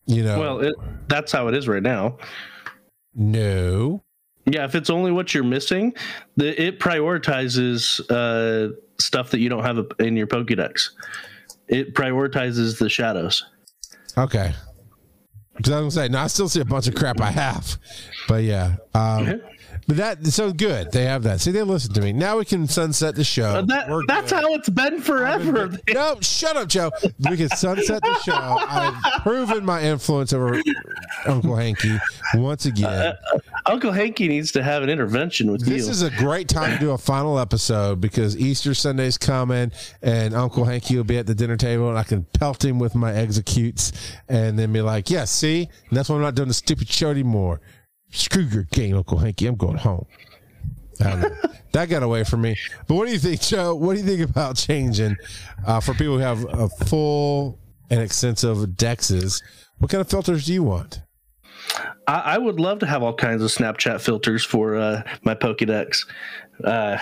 S1: You know,
S2: well, it, that's how it is right now.
S1: No.
S2: Yeah, if it's only what you're missing, the, it prioritizes uh, stuff that you don't have in your Pokédex. It prioritizes the shadows.
S1: Okay. Because I was gonna say, no, I still see a bunch of crap I have, but yeah. Um, but that so good. They have that. See, they listen to me. Now we can sunset the show.
S2: Uh, that, that's good. how it's been forever.
S1: Been, no, shut up, Joe. We can sunset the show. I've proven my influence over Uncle Hanky once again. Uh,
S2: uh, Uncle Hanky needs to have an intervention with
S1: this
S2: you.
S1: This is a great time to do a final episode because Easter Sunday's coming, and Uncle Hanky will be at the dinner table, and I can pelt him with my executes, and then be like, "Yeah, see, and that's why I'm not doing the stupid show anymore." Screw your game, Uncle Hanky. I'm going home. that got away from me. But what do you think, Joe? What do you think about changing uh, for people who have a full and extensive dexes? What kind of filters do you want?
S2: I, I would love to have all kinds of Snapchat filters for uh, my Pokedex. Uh,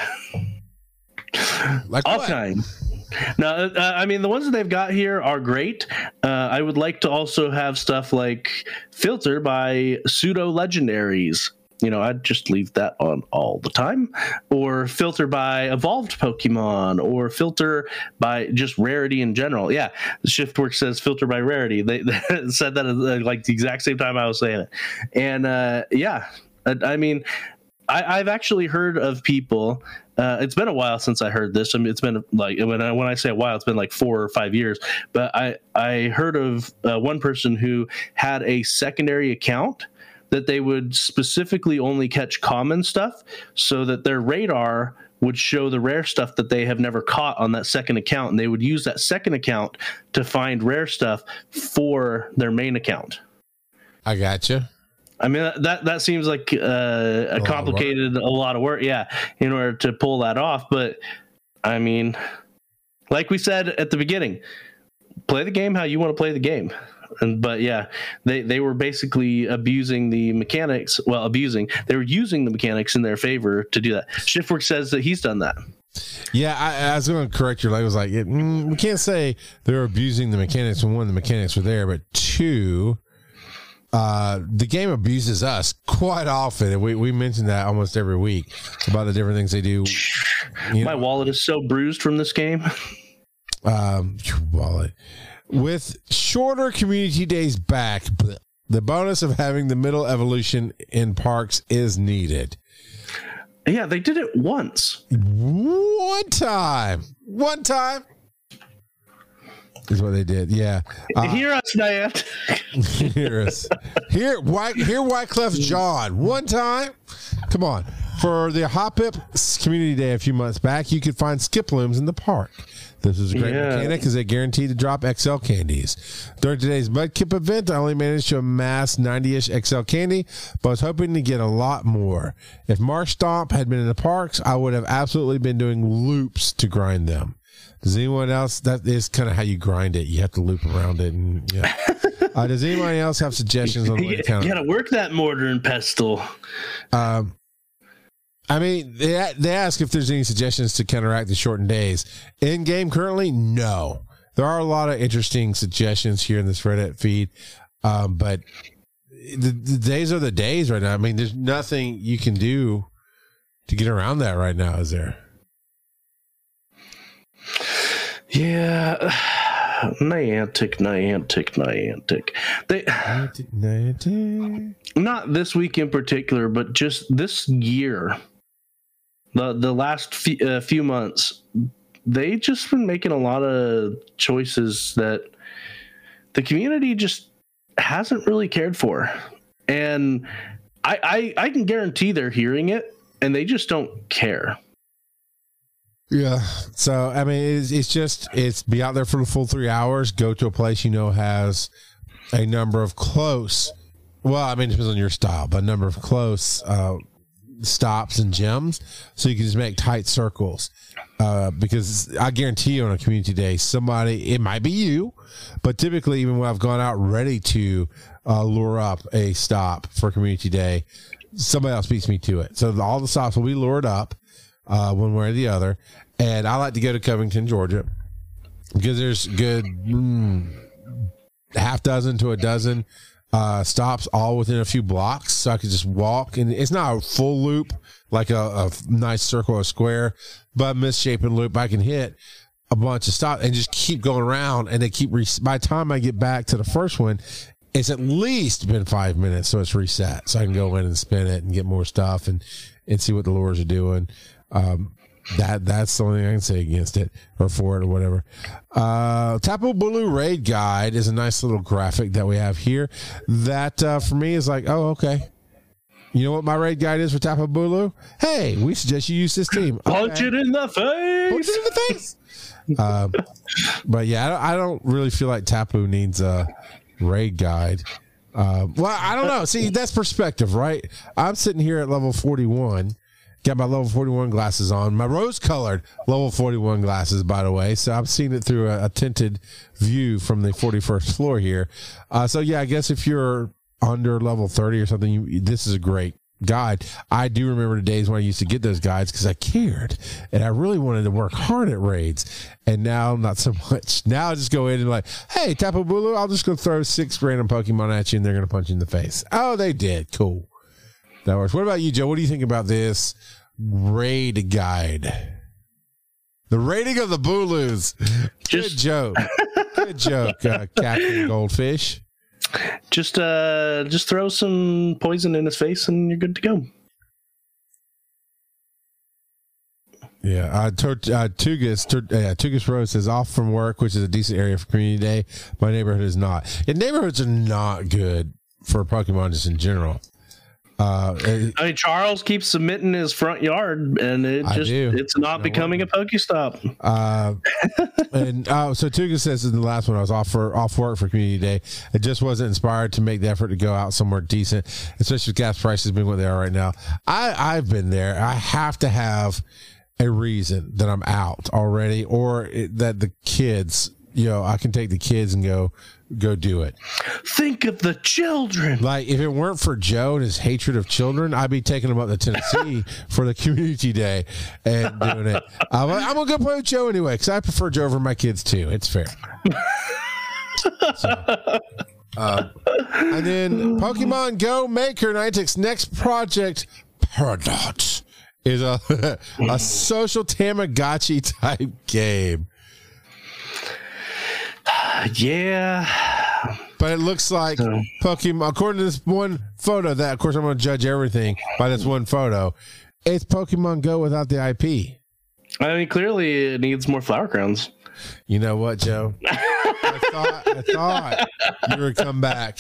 S2: like all what? kinds. Now, uh, I mean, the ones that they've got here are great. Uh, I would like to also have stuff like filter by pseudo legendaries. You know, I'd just leave that on all the time, or filter by evolved Pokemon, or filter by just rarity in general. Yeah, Shiftwork says filter by rarity. They, they said that at like the exact same time I was saying it, and uh, yeah, I, I mean, I, have actually heard of people uh, it's been a while since I heard this. I mean, it's been like when I when I say a while, it's been like four or five years. But I I heard of uh, one person who had a secondary account that they would specifically only catch common stuff, so that their radar would show the rare stuff that they have never caught on that second account, and they would use that second account to find rare stuff for their main account.
S1: I gotcha.
S2: I mean that that seems like uh, a, a complicated, a lot of work. Yeah, in order to pull that off. But I mean, like we said at the beginning, play the game how you want to play the game. And but yeah, they they were basically abusing the mechanics. Well, abusing. They were using the mechanics in their favor to do that. Shiftwork says that he's done that.
S1: Yeah, I, I was going to correct your language. Like, it, mm, we can't say they're abusing the mechanics when one, the mechanics were there, but two, uh, the game abuses us quite often, and we, we mention that almost every week about the different things they do.
S2: You My know, wallet is so bruised from this game.
S1: Um, wallet with shorter community days back, the bonus of having the middle evolution in parks is needed.
S2: Yeah, they did it once.
S1: One time. One time is what they did. Yeah.
S2: Uh, hear us, Niantic.
S1: hear us. Hear, White, hear Wyclef John one time. Come on. For the Hoppip Community Day a few months back, you could find skiplooms in the park. This is a great yeah. mechanic because they guaranteed to drop XL candies. During today's Mudkip event, I only managed to amass 90 ish XL candy, but I was hoping to get a lot more. If Marshtomp had been in the parks, I would have absolutely been doing loops to grind them. Does anyone else? That is kind of how you grind it. You have to loop around it, and yeah. uh, does anybody else have suggestions on the
S2: you, you gotta work that mortar and pestle.
S1: Um, I mean, they they ask if there's any suggestions to counteract the shortened days in game currently. No, there are a lot of interesting suggestions here in this Reddit feed, um, but the, the days are the days right now. I mean, there's nothing you can do to get around that right now. Is there?
S2: Yeah. Niantic, Niantic, Niantic. They Niantic, Niantic. not this week in particular, but just this year, the the last few, uh, few months, they just been making a lot of choices that the community just hasn't really cared for, and I I, I can guarantee they're hearing it, and they just don't care.
S1: Yeah. So I mean, it's, it's just it's be out there for the full three hours. Go to a place you know has a number of close. Well, I mean, it depends on your style, but a number of close uh, stops and gems, so you can just make tight circles. Uh, because I guarantee you, on a community day, somebody it might be you, but typically, even when I've gone out ready to uh, lure up a stop for community day, somebody else beats me to it. So all the stops will be lured up uh, one way or the other. And I like to go to Covington, Georgia, because there's good mm, half dozen to a dozen uh, stops all within a few blocks, so I could just walk. And it's not a full loop like a, a nice circle or square, but misshapen loop I can hit a bunch of stops and just keep going around. And they keep re- by the time I get back to the first one, it's at least been five minutes, so it's reset, so I can go in and spin it and get more stuff and and see what the lures are doing. Um, that that's the only thing I can say against it or for it or whatever. Uh, Tapu Bulu Raid Guide is a nice little graphic that we have here. That uh, for me is like, oh okay. You know what my raid guide is for Tapu Bulu? Hey, we suggest you use this team.
S2: Punch it in the face.
S1: Punch it in the face. uh, but yeah, I don't, I don't, really feel like Tapu needs a raid guide. Uh, well, I don't know. See, that's perspective, right? I'm sitting here at level 41 Got my level 41 glasses on, my rose colored level 41 glasses, by the way. So I'm seeing it through a, a tinted view from the 41st floor here. Uh, so yeah, I guess if you're under level 30 or something, you, this is a great guide. I do remember the days when I used to get those guides because I cared and I really wanted to work hard at raids. And now not so much. Now I just go in and like, hey, Tapu Bulu, I'll just go throw six random Pokemon at you and they're going to punch you in the face. Oh, they did. Cool. That works. What about you, Joe? What do you think about this raid guide? The rating of the Bulus. Good joke. Good joke, uh, Captain Goldfish.
S2: Just uh just throw some poison in his face and you're good to go.
S1: Yeah, uh, uh, Tugas, uh, Tugas Rose is off from work, which is a decent area for community day. My neighborhood is not. And neighborhoods are not good for Pokemon just in general.
S2: Uh, I mean, Charles keeps submitting his front yard, and it just it's not you becoming what? a Pokestop.
S1: Uh, and uh, so Tuga says in the last one, I was off for off work for Community Day. It just wasn't inspired to make the effort to go out somewhere decent, especially with gas prices being what they are right now. I I've been there. I have to have a reason that I'm out already, or it, that the kids, you know, I can take the kids and go go do it.
S2: Think of the children.
S1: Like if it weren't for Joe and his hatred of children, I'd be taking them up to Tennessee for the community day and doing it. I'm, I'm gonna go play with Joe anyway because I prefer Joe over my kids too. It's fair. so, uh, and then Pokemon Go Maker Niantic's next project, Peridot, is a a social Tamagotchi type game.
S2: Yeah.
S1: But it looks like so. Pokemon, according to this one photo, that, of course, I'm going to judge everything by this one photo. It's Pokemon Go without the IP.
S2: I mean, clearly it needs more flower crowns.
S1: You know what, Joe? I thought I thought you would come back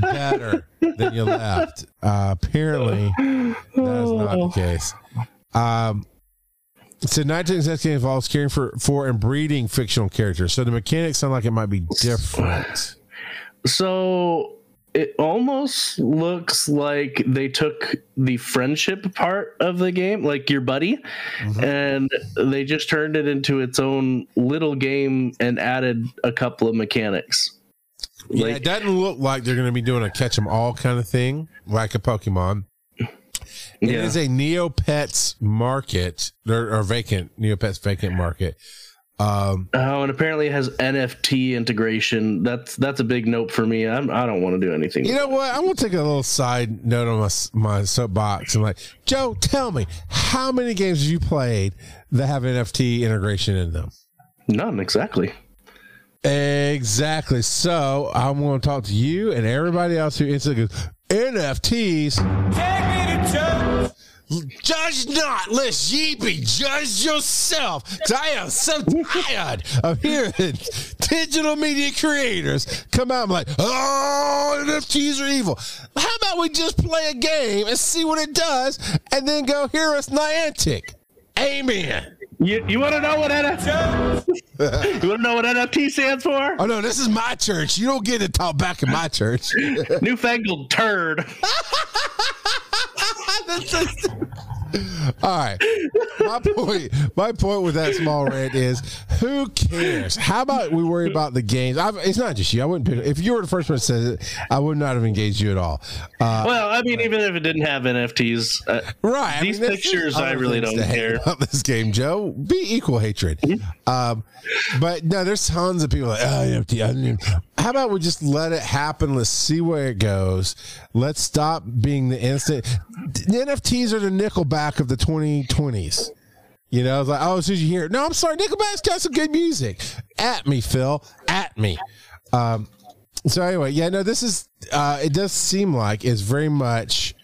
S1: better than you left. Uh, apparently, that is not the case. Um, so Niantic's next game involves caring for, for and breeding fictional characters. So the mechanics sound like it might be different.
S2: So it almost looks like they took the friendship part of the game, like your buddy, mm-hmm. and they just turned it into its own little game and added a couple of mechanics.
S1: Yeah, like, it doesn't look like they're going to be doing a catch 'em all kind of thing like a Pokemon. It yeah. is a Neopets market or, or vacant Neopets vacant market.
S2: Um, oh, and apparently it has NFT integration. That's that's a big note for me. I'm, I do not want to do anything.
S1: You know what? I'm gonna take a little side note on my my soapbox and like Joe, tell me how many games have you played that have NFT integration in them?
S2: None exactly.
S1: Exactly. So I'm going to talk to you and everybody else who instantly goes NFTs. Judge not, lest ye be judged yourself. Cause I am so tired of hearing digital media creators come out and like, oh, NFTs are evil. How about we just play a game and see what it does and then go hear us Niantic? Amen.
S2: You, you want to know what NFT? you want to know what NFT stands for?
S1: Oh no, this is my church. You don't get to talk back in my church.
S2: Newfangled turd.
S1: All right. My point my point with that small rant is Who cares? How about we worry about the games? I've, it's not just you. I wouldn't. If you were the first one that says it, I would not have engaged you at all.
S2: Uh, well, I mean, even if it didn't have NFTs, uh,
S1: right?
S2: These I mean, pictures, I really don't care
S1: about this game, Joe. Be equal hatred. Mm-hmm. Um, but no, there's tons of people like, oh, NFT. How about we just let it happen? Let's see where it goes. Let's stop being the instant. The NFTs are the Nickelback of the 2020s. You know, it's like, oh, as soon as you hear it, no, I'm sorry, Nickelback's got some good music. At me, Phil. At me. Um, so anyway, yeah, no, this is uh it does seem like it's very much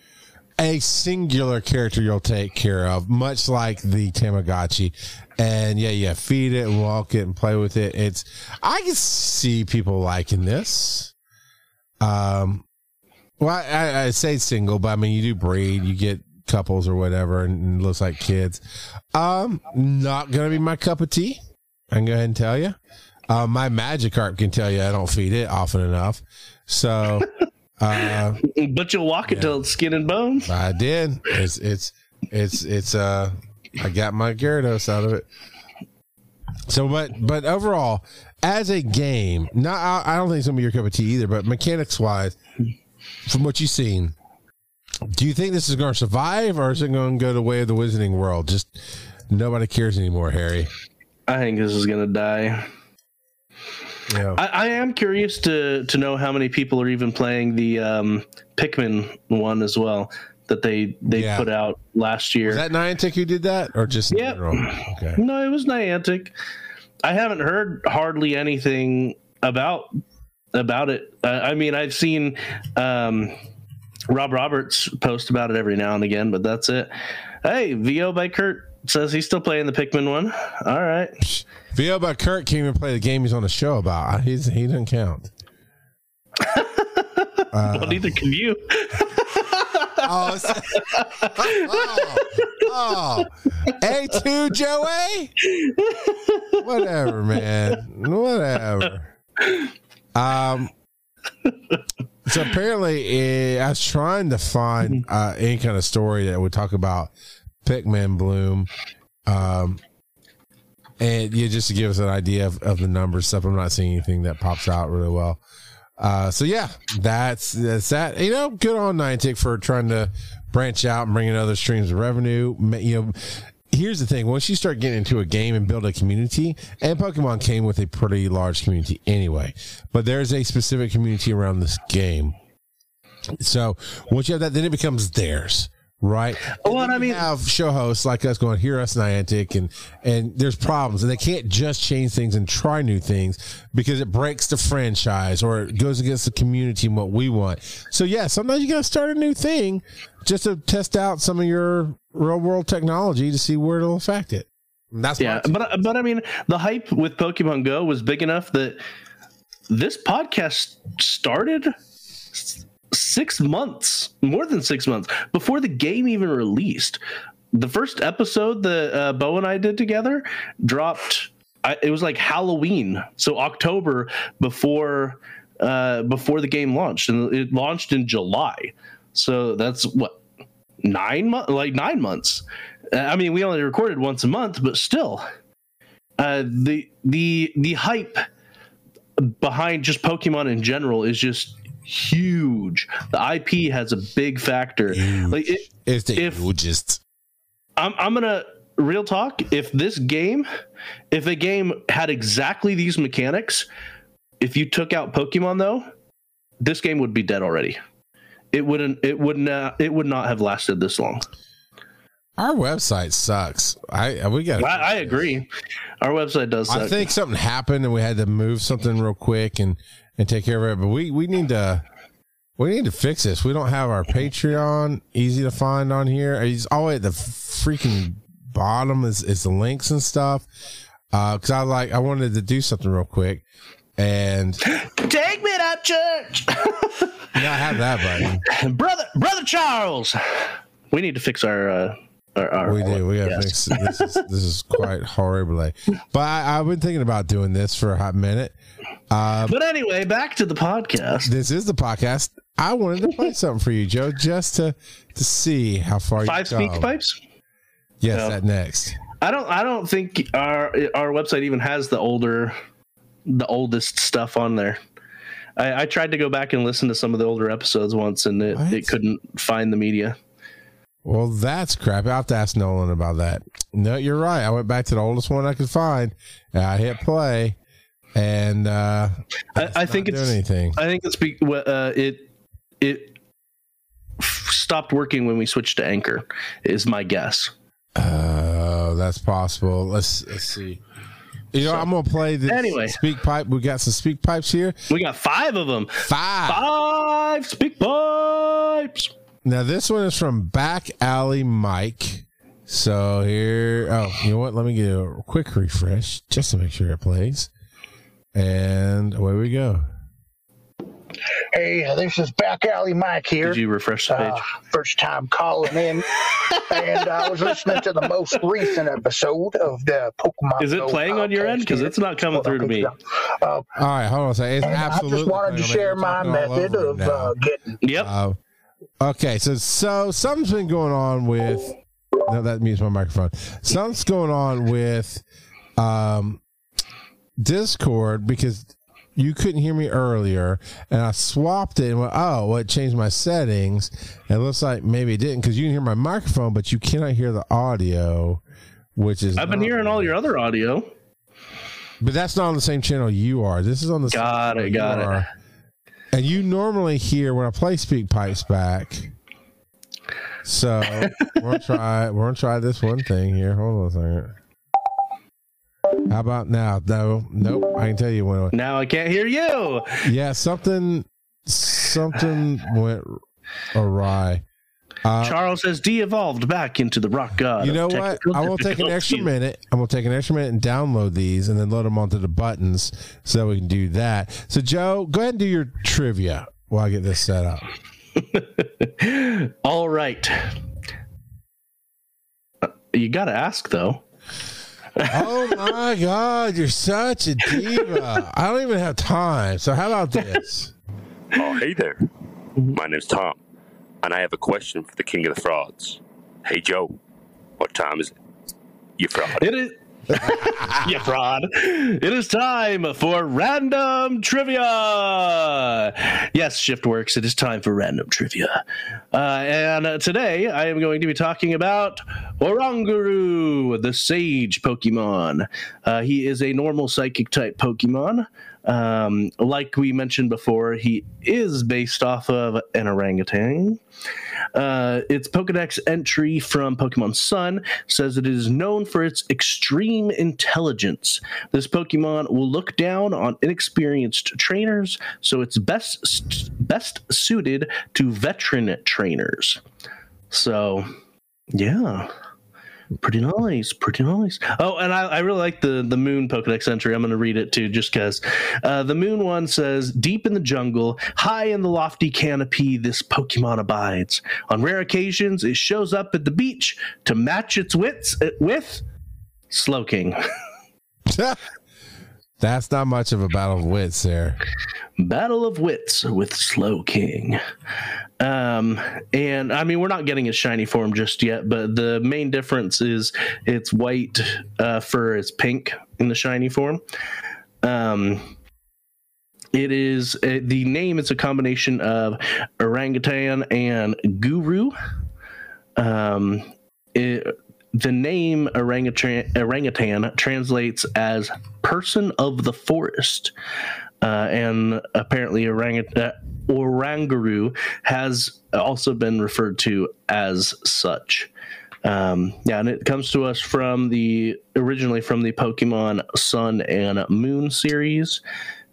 S1: a singular character you'll take care of, much like the Tamagotchi. And yeah, yeah, feed it and walk it and play with it. It's I can see people liking this. Um well, I, I say single, but I mean you do breed, you get couples or whatever, and, it looks like kids. Um, not gonna be my cup of tea. I can go ahead and tell you. Uh, my Magikarp can tell you I don't feed it often enough. So, uh,
S2: but you'll walk it yeah, till it's skin and bone.
S1: I did. It's it's it's it's uh, I got my Gyarados out of it. So, but but overall, as a game, not I, I don't think it's gonna be your cup of tea either. But mechanics wise, from what you've seen, do you think this is going to survive, or is it going to go the way of the Wizarding World? Just nobody cares anymore, Harry.
S2: I think this is going to die. Yeah. I, I, am curious to to know how many people are even playing the um, Pikmin one as well that they they yeah. put out last year.
S1: Was that Niantic who did that, or just
S2: yeah? Okay. No, it was Niantic. I haven't heard hardly anything about about it. Uh, I mean, I've seen um, Rob Roberts post about it every now and again, but that's it. Hey, VO by Kurt says he's still playing the Pikmin one. All right.
S1: VO by Kurt can't even play the game he's on the show about. He's he doesn't count.
S2: uh, well, neither can you. oh,
S1: oh, oh, A2 Joey? Whatever, man. Whatever. Um, so apparently, uh, I was trying to find mm-hmm. uh, any kind of story that would talk about Pikmin Bloom, um, and yeah, just to give us an idea of, of the numbers stuff. I'm not seeing anything that pops out really well. Uh, so yeah, that's that's that. You know, good on Niantic for trying to branch out and bring in other streams of revenue. You know, here's the thing. Once you start getting into a game and build a community and pokemon came with a pretty large community anyway but there's a specific community around this game. So once you have that then it becomes theirs right?
S2: Oh, well, I mean,
S1: have show hosts like us going hear us Niantic, and and there's problems, and they can't just change things and try new things because it breaks the franchise or it goes against the community and what we want. So yeah, sometimes you got to start a new thing just to test out some of your real world technology to see where it'll affect it.
S2: And that's yeah, but but I mean, the hype with Pokemon Go was big enough that this podcast started six months, more than six months before the game even released. The first episode that uh, Bo and I did together dropped. I, it was like Halloween, so October before uh, before the game launched, and it launched in July. So that's what nine months, like nine months. I mean, we only recorded once a month, but still, uh, the the the hype behind just Pokemon in general is just huge. The IP has a big factor. Huge. Like it,
S1: it's the if, hugest.
S2: I'm I'm gonna real talk. If this game, if a game had exactly these mechanics, if you took out Pokemon though, this game would be dead already. It wouldn't. It would not. It would not have lasted this long.
S1: Our website sucks. I we got.
S2: I, I, agree. Our website does. Suck.
S1: I think something happened and we had to move something real quick and and take care of it. But we we need to we need to fix this. We don't have our Patreon easy to find on here. It's always at the freaking bottom is is the links and stuff. Uh, cause I like I wanted to do something real quick and
S2: take me to church.
S1: yeah, I have that button,
S2: brother. Brother Charles, we need to fix our. Uh, our, our
S1: we do. We got to fix this. Is, this is quite horrible. But I, I've been thinking about doing this for a hot minute
S2: uh, but anyway, back to the podcast.
S1: This is the podcast. I wanted to play something for you, Joe, just to to see how far
S2: Five
S1: you
S2: speak pipes.
S1: Yes, no. that next.
S2: I don't. I don't think our our website even has the older, the oldest stuff on there. I, I tried to go back and listen to some of the older episodes once, and it, it couldn't find the media.
S1: Well, that's crap. I have to ask Nolan about that. No, you're right. I went back to the oldest one I could find. I hit play, and uh,
S2: I, I think it's anything. I think it's be, uh, it it stopped working when we switched to Anchor. Is my guess.
S1: Oh, uh, that's possible. Let's let's see. You know, so, I'm gonna play the
S2: anyway.
S1: Speak pipe. We got some speak pipes here.
S2: We got five of them.
S1: Five.
S2: Five speak pipes.
S1: Now this one is from Back Alley Mike. So here, oh, you know what? Let me get a quick refresh just to make sure it plays. And away we go.
S4: Hey, this is Back Alley Mike here.
S2: Did you refresh the page? Uh,
S4: first time calling in, and I was listening to the most recent episode of the Pokemon.
S2: Is it playing on your end? Because it's not coming through to me. Uh,
S1: All right, hold on a second. It's absolutely.
S4: I just wanted to share my method of uh, getting.
S2: Yep. Uh,
S1: okay, so so something's been going on with. No, that means my microphone. Something's going on with um, Discord because you couldn't hear me earlier, and I swapped it and went, oh, well, it changed my settings. And it looks like maybe it didn't because you can hear my microphone, but you cannot hear the audio, which is.
S2: I've been hearing all your other audio.
S1: But that's not on the same channel you are. This is on the
S2: got it, got it. Are.
S1: And you normally hear when I play Speak Pipes back. So we're gonna try. We're gonna try this one thing here. Hold on a second. How about now? No, nope. I can tell you when.
S2: Now I can't hear you.
S1: Yeah, something, something went awry.
S2: Uh, Charles has de-evolved back into the rock god.
S1: You know what? I will take an extra minute. I'm gonna take an extra minute and download these, and then load them onto the buttons so we can do that. So, Joe, go ahead and do your trivia while I get this set up.
S2: All right. Uh, you got to ask though
S1: oh my God, you're such a diva. I don't even have time. So, how about this?
S5: Oh, hey there. My name's Tom, and I have a question for the King of the Frauds. Hey, Joe, what time is it? You fraud.
S2: It is. you fraud. It is time for random trivia. Yes, Shift works. It is time for random trivia. Uh, and uh, today I am going to be talking about Oranguru, the sage Pokemon. Uh, he is a normal psychic type Pokemon. Um, like we mentioned before, he is based off of an orangutan. Uh, its Pokedex entry from Pokemon Sun says it is known for its extreme intelligence. This Pokemon will look down on inexperienced trainers, so it's best best suited to veteran trainers. So, yeah. Pretty nice, pretty nice. Oh, and I, I really like the the moon Pokedex entry. I'm going to read it too, just because. Uh, the moon one says, "Deep in the jungle, high in the lofty canopy, this Pokemon abides. On rare occasions, it shows up at the beach to match its wits uh, with Slowking."
S1: That's not much of a battle of wits there.
S2: Battle of Wits with Slowking. Um, and I mean, we're not getting a shiny form just yet, but the main difference is it's white uh, fur is pink in the shiny form. Um, it is uh, the name is a combination of orangutan and guru. Um, it, the name orangutan, orangutan translates as person of the forest. Uh, and apparently, orangutan, uh, Oranguru has also been referred to as such. Um, yeah, and it comes to us from the originally from the Pokemon Sun and Moon series.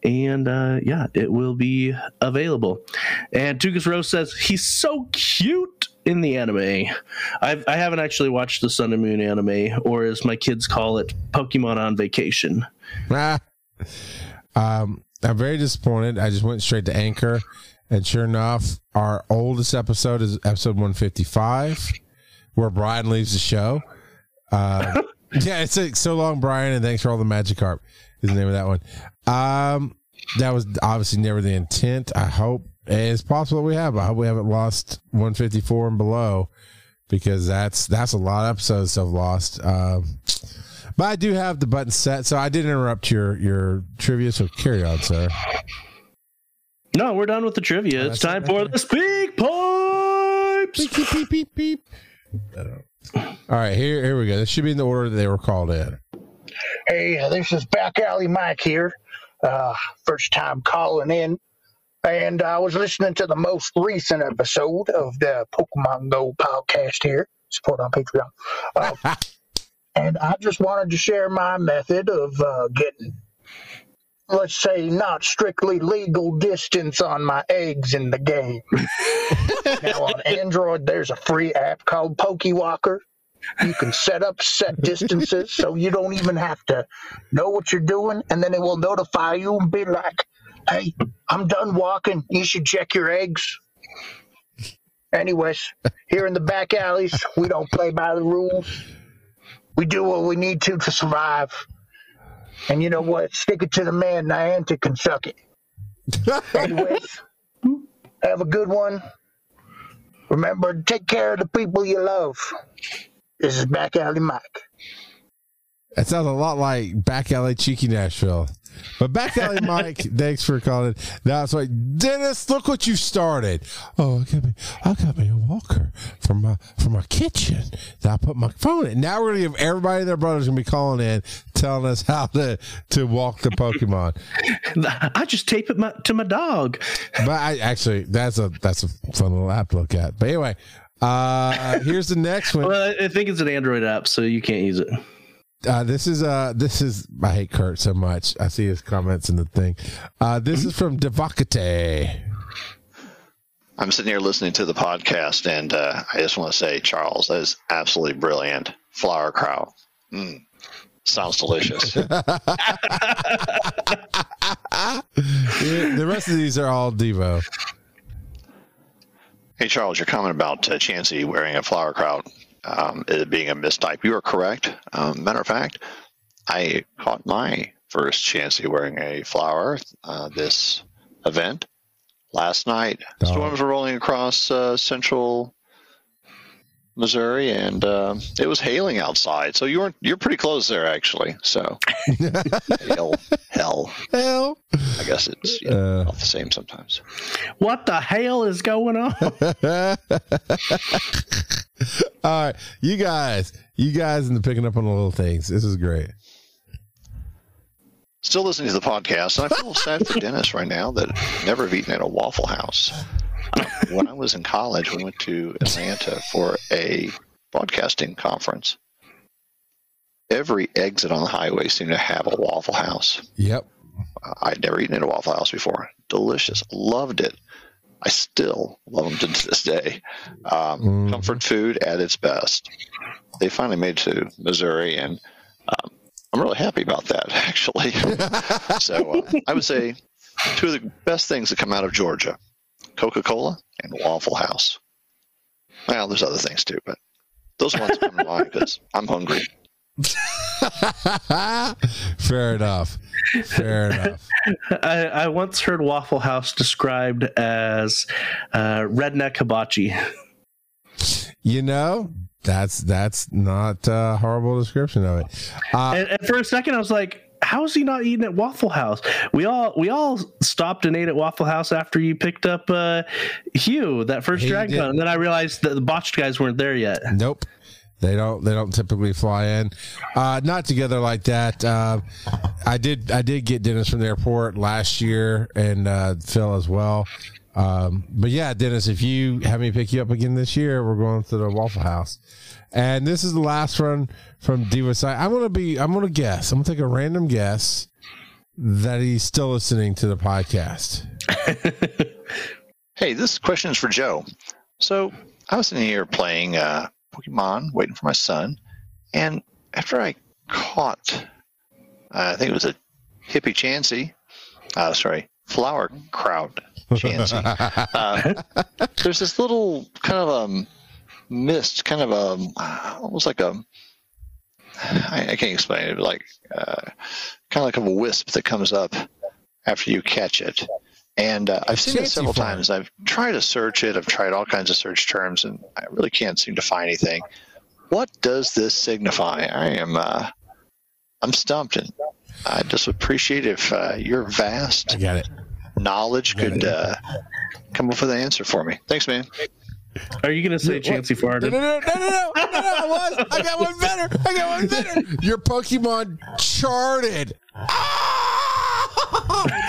S2: And uh, yeah, it will be available. And Tukas Rose says he's so cute in the anime. I've, I haven't actually watched the Sun and Moon anime, or as my kids call it, Pokemon on Vacation.
S1: Ah. Um, I'm very disappointed. I just went straight to Anchor, and sure enough, our oldest episode is episode 155, where Brian leaves the show. Uh, yeah, it's like, so long, Brian, and thanks for all the Magikarp. Is the name of that one. Um, that was obviously never the intent. I hope it's possible we have. I hope we haven't lost 154 and below because that's that's a lot of episodes I've lost. Um, but I do have the button set, so I did interrupt your your trivia. So carry on, sir.
S2: No, we're done with the trivia.
S1: Oh,
S2: it's time
S1: it,
S2: for
S1: okay.
S2: the speak pipes.
S1: Beep, beep, beep, beep, beep. All right, here here we go. This should be in the order that they were called in.
S4: Hey, this is Back Alley Mike here. Uh, first time calling in. And I was listening to the most recent episode of the Pokemon Go podcast here. Support on Patreon. Uh, and I just wanted to share my method of uh, getting, let's say, not strictly legal distance on my eggs in the game. now, on Android, there's a free app called PokeWalker. You can set up set distances so you don't even have to know what you're doing, and then it will notify you and be like, hey, I'm done walking. You should check your eggs. Anyways, here in the back alleys, we don't play by the rules. We do what we need to to survive. And you know what? Stick it to the man, Niantic can suck it. Anyways, have a good one. Remember take care of the people you love. This is Back Alley Mike.
S1: That sounds a lot like Back Alley Cheeky Nashville. But Back Alley Mike, thanks for calling. That's it's like Dennis, look what you started. Oh, I got me, I got me a walker from my from my kitchen that I put my phone in. Now we're gonna give everybody and their brothers gonna be calling in, telling us how to to walk the Pokemon.
S2: I just tape it my, to my dog.
S1: But I actually that's a that's a fun little app to look at. But anyway, uh here's the next one.
S2: Well, I think it's an Android app, so you can't use it.
S1: Uh, this is uh this is I hate Kurt so much. I see his comments in the thing. Uh, this is from Devakate.
S6: I'm sitting here listening to the podcast, and uh, I just want to say, Charles, that is absolutely brilliant. Flower crow. Mm. Sounds delicious.
S1: The rest of these are all Devo.
S6: hey, Charles, your comment about uh, Chansey wearing a flower crown um, it being a mistype, you are correct. Um, matter of fact, I caught my first Chansey wearing a flower uh, this event last night.
S1: Oh.
S6: Storms were rolling across uh, central Missouri, and uh, it was hailing outside. So you were you're pretty close there, actually. So hail, hell.
S1: Hell.
S6: I guess it's you know,
S1: Uh.
S6: not the same sometimes.
S2: What the hell is going on?
S1: all right, you guys, you guys, and the picking up on the little things. This is great.
S6: Still listening to the podcast, and I feel sad for Dennis right now that never have eaten at a Waffle House. When I was in college, we went to Atlanta for a broadcasting conference. Every exit on the highway seemed to have a Waffle House.
S1: Yep.
S6: I'd never eaten at a Waffle House before. Delicious. Loved it. I still love them to this day. Um,
S1: Mhm.
S6: Comfort food at its best. They finally made it to Missouri, and um, I'm really happy about that, actually. so uh, I would say two of the best things that come out of Georgia Coca Cola and Waffle House. Well, there's other things too, but those ones come to mind because I'm hungry.
S1: Fair enough. Fair enough.
S2: I, I once heard Waffle House described as uh, redneck hibachi.
S1: You know, that's that's not a horrible description of it. Uh,
S2: And, and for a second, I was like, "How is he not eating at Waffle House?" We all we all stopped and ate at Waffle House after you picked up uh, Hugh that first Dragon. Con, and then I realized that the botched guys weren't there yet.
S1: Nope. They don't. They don't typically fly in. Uh, not together like that. Uh, I did. I did get Dennis from the airport last year, and uh, Phil as well. Um, but yeah, Dennis, if you have me pick you up again this year, we're going to the Waffle House. And this is the last one from Diva side. I'm gonna be. I'm gonna guess. I'm gonna take a random guess that he's still listening to the podcast.
S6: Hey, this question is for Joe. So I was in here playing uh, Pokemon, waiting for my son, and after I caught, uh, I think it was a hippie Chansey, uh, sorry, flower crowd Chansey. uh, there's this little kind of um mist, kind of um almost like a I, I can't explain it, but like uh, kind of like a wisp that comes up after you catch it And uh, I've seen it several
S1: farm.
S6: times. I've tried to search it. I've tried all kinds of search terms, and I really can't seem to find anything. What does this signify? I am, uh, I'm stumped, and I just appreciate if uh, your vast
S1: I got it.
S6: knowledge
S1: Got
S6: could
S1: it.
S6: uh, come up with an answer for me. Thanks, man.
S2: Are you going to say
S1: What?
S2: Chansey
S1: No,
S2: farted?
S1: no, no, no, no, no, no, no, I was. I got one better. I got one better. Your Pokemon charted. Ah!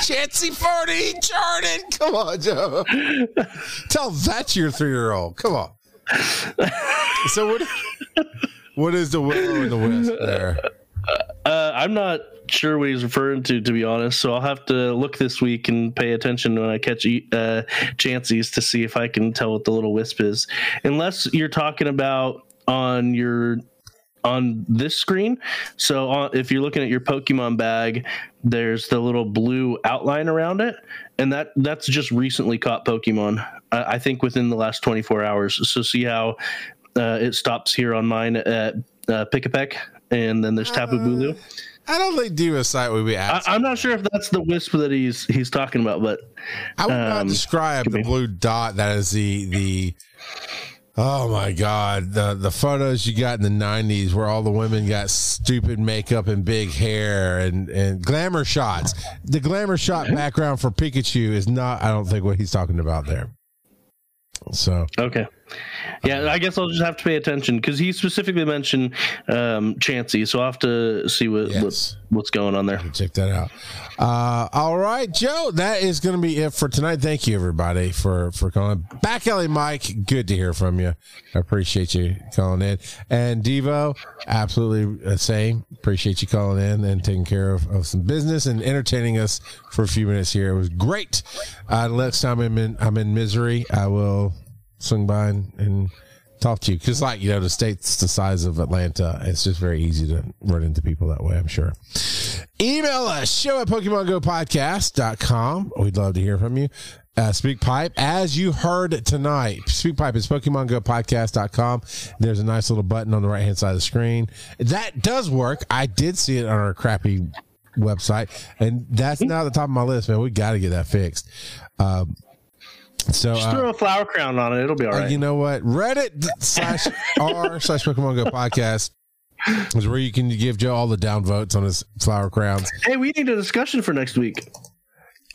S1: Chansey Farty Jordan. Come on, Joe. Tell that your three-year-old. Come on. So what? What is the willow and the wisp there?
S2: Uh, I'm not sure what he's referring to, to be honest. So I'll have to look this week and pay attention when I catch uh, Chanseys to see if I can tell what the little wisp is. Unless you're talking about on your on this screen. So on, if you're looking at your Pokemon bag, there's the little blue outline around it, and that that's just recently caught Pokemon. I, I think within the last 24 hours. So see how uh, it stops here on mine at uh, Pikipek, and then there's Tapu Bulu.
S1: I don't think Diva site would be
S2: I, i'm not sure if that's the wisp that he's he's talking about, but
S1: I would not
S2: um,
S1: describe the blue dot that is the the oh my god. The the photos you got in the 90s where all the women got stupid makeup and big hair and and glamour shots. The glamour shot background for pikachu is not i don't think what he's talking about there. So
S2: okay. Yeah, I guess I'll just have to pay attention because he specifically mentioned um, Chansey, so I'll have to see what,
S1: Yes.
S2: what what's going on there.
S1: check that out. Uh all right joe that is going to be it for tonight. Thank you everybody for for calling. Back alley mike good to hear from you. I appreciate you calling in. And devo absolutely the same. Appreciate you calling in and taking care of, of some business and entertaining us for a few minutes here. It was great. Uh next time i'm in i'm in misery i will swing by and, and talk to you. Because like you know the state's the size of atlanta it's just very easy to run into people that way i'm sure. Email us show at pokemon go podcast.com we'd love to hear from you. Uh, SpeakPipe as you heard tonight SpeakPipe is pokemon go podcast.com there's a nice little button on the right hand side of the screen. That does work. I did see it on our crappy website and that's not at the top of my list man. We got to get that fixed. Um, so
S2: Just
S1: uh,
S2: throw a flower crown on it; it'll be all
S1: uh,
S2: right.
S1: You know what? Reddit slash r slash Pokemon Go podcast is where you can give Joe all the down votes on his flower crowns.
S2: hey, we need a discussion for next week.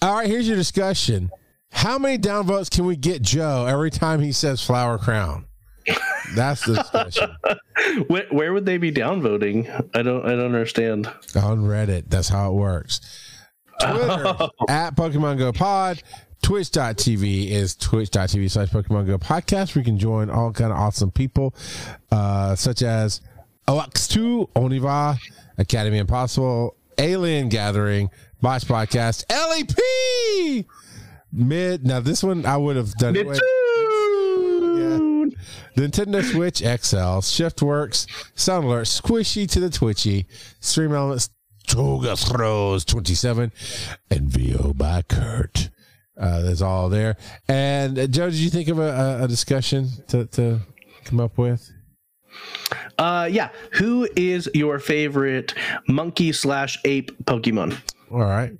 S1: All right, here's your discussion. How many down votes can we get Joe every time he says flower crown? That's the discussion
S2: Where, where would they be downvoting? I don't I don't understand.
S1: on Reddit. That's how it works. Twitter at Pokemon Go Pod. Twitch.tv is twitch.tv slash Pokemon Go podcast. We can join all kind of awesome people, uh, such as OX2, Oniva, Academy Impossible, Alien Gathering, Bots Podcast, LEP, Mid. Now, this one I would have done it. Nintendo Switch XL, Shiftworks, Sound Alert, Squishy to the Twitchy, Stream Elements, Toga Throws 27, and VO by Kurt. Uh, that's all there. And uh, Joe, did you think of a, a, discussion to, to come up with?
S2: Uh, yeah. Who is your favorite monkey slash ape Pokemon?
S1: All right.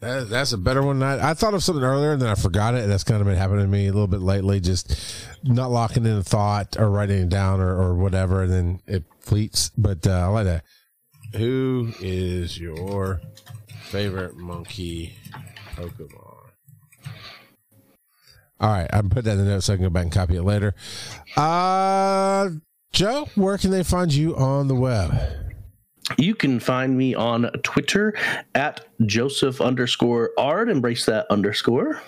S1: That, that's a better one. I, I thought of something earlier and then I forgot it. And that's kind of been happening to me a little bit lately. Just not locking in a thought or writing it down or, or whatever. And then it fleets. But uh, I like that. Who is your favorite monkey Pokemon? All right. I'm put that in the notes so I can go back and copy it later. Uh, Joe, where can they find you on the web?
S2: You can find me on Twitter at Joseph underscore Ard. Embrace that underscore.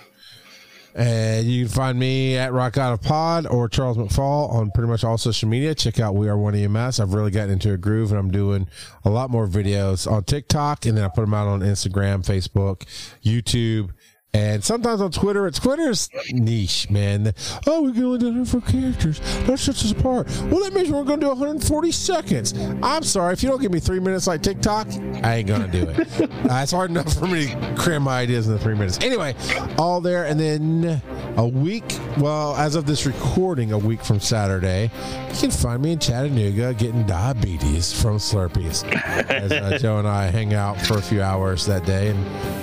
S1: And you can find me at Rock Out of Pod or Charles McFall on pretty much all social media. Check out We Are One EMS. I've really gotten into a groove and I'm doing a lot more videos on TikTok and then I put them out on Instagram, Facebook, YouTube, and sometimes on Twitter. It's Twitter's niche, man. Oh, we can only do it for characters. That sets us apart. Well, that means we're going to do 140 seconds. I'm sorry. If you don't give me three minutes like TikTok, I ain't going to do it. uh, it's hard enough for me to cram my ideas in the three minutes. Anyway, all there. And then a week, well, as of this recording, a week from Saturday, you can find me in Chattanooga getting diabetes from Slurpees. as uh, Joe and I hang out for a few hours that day and,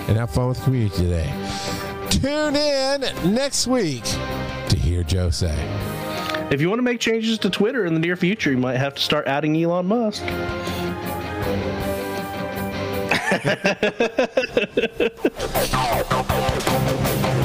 S1: and have fun with the community today. Tune in next week to hear Joe say.
S2: If you want to make changes to Twitter in the near future, you might have to start adding Elon Musk.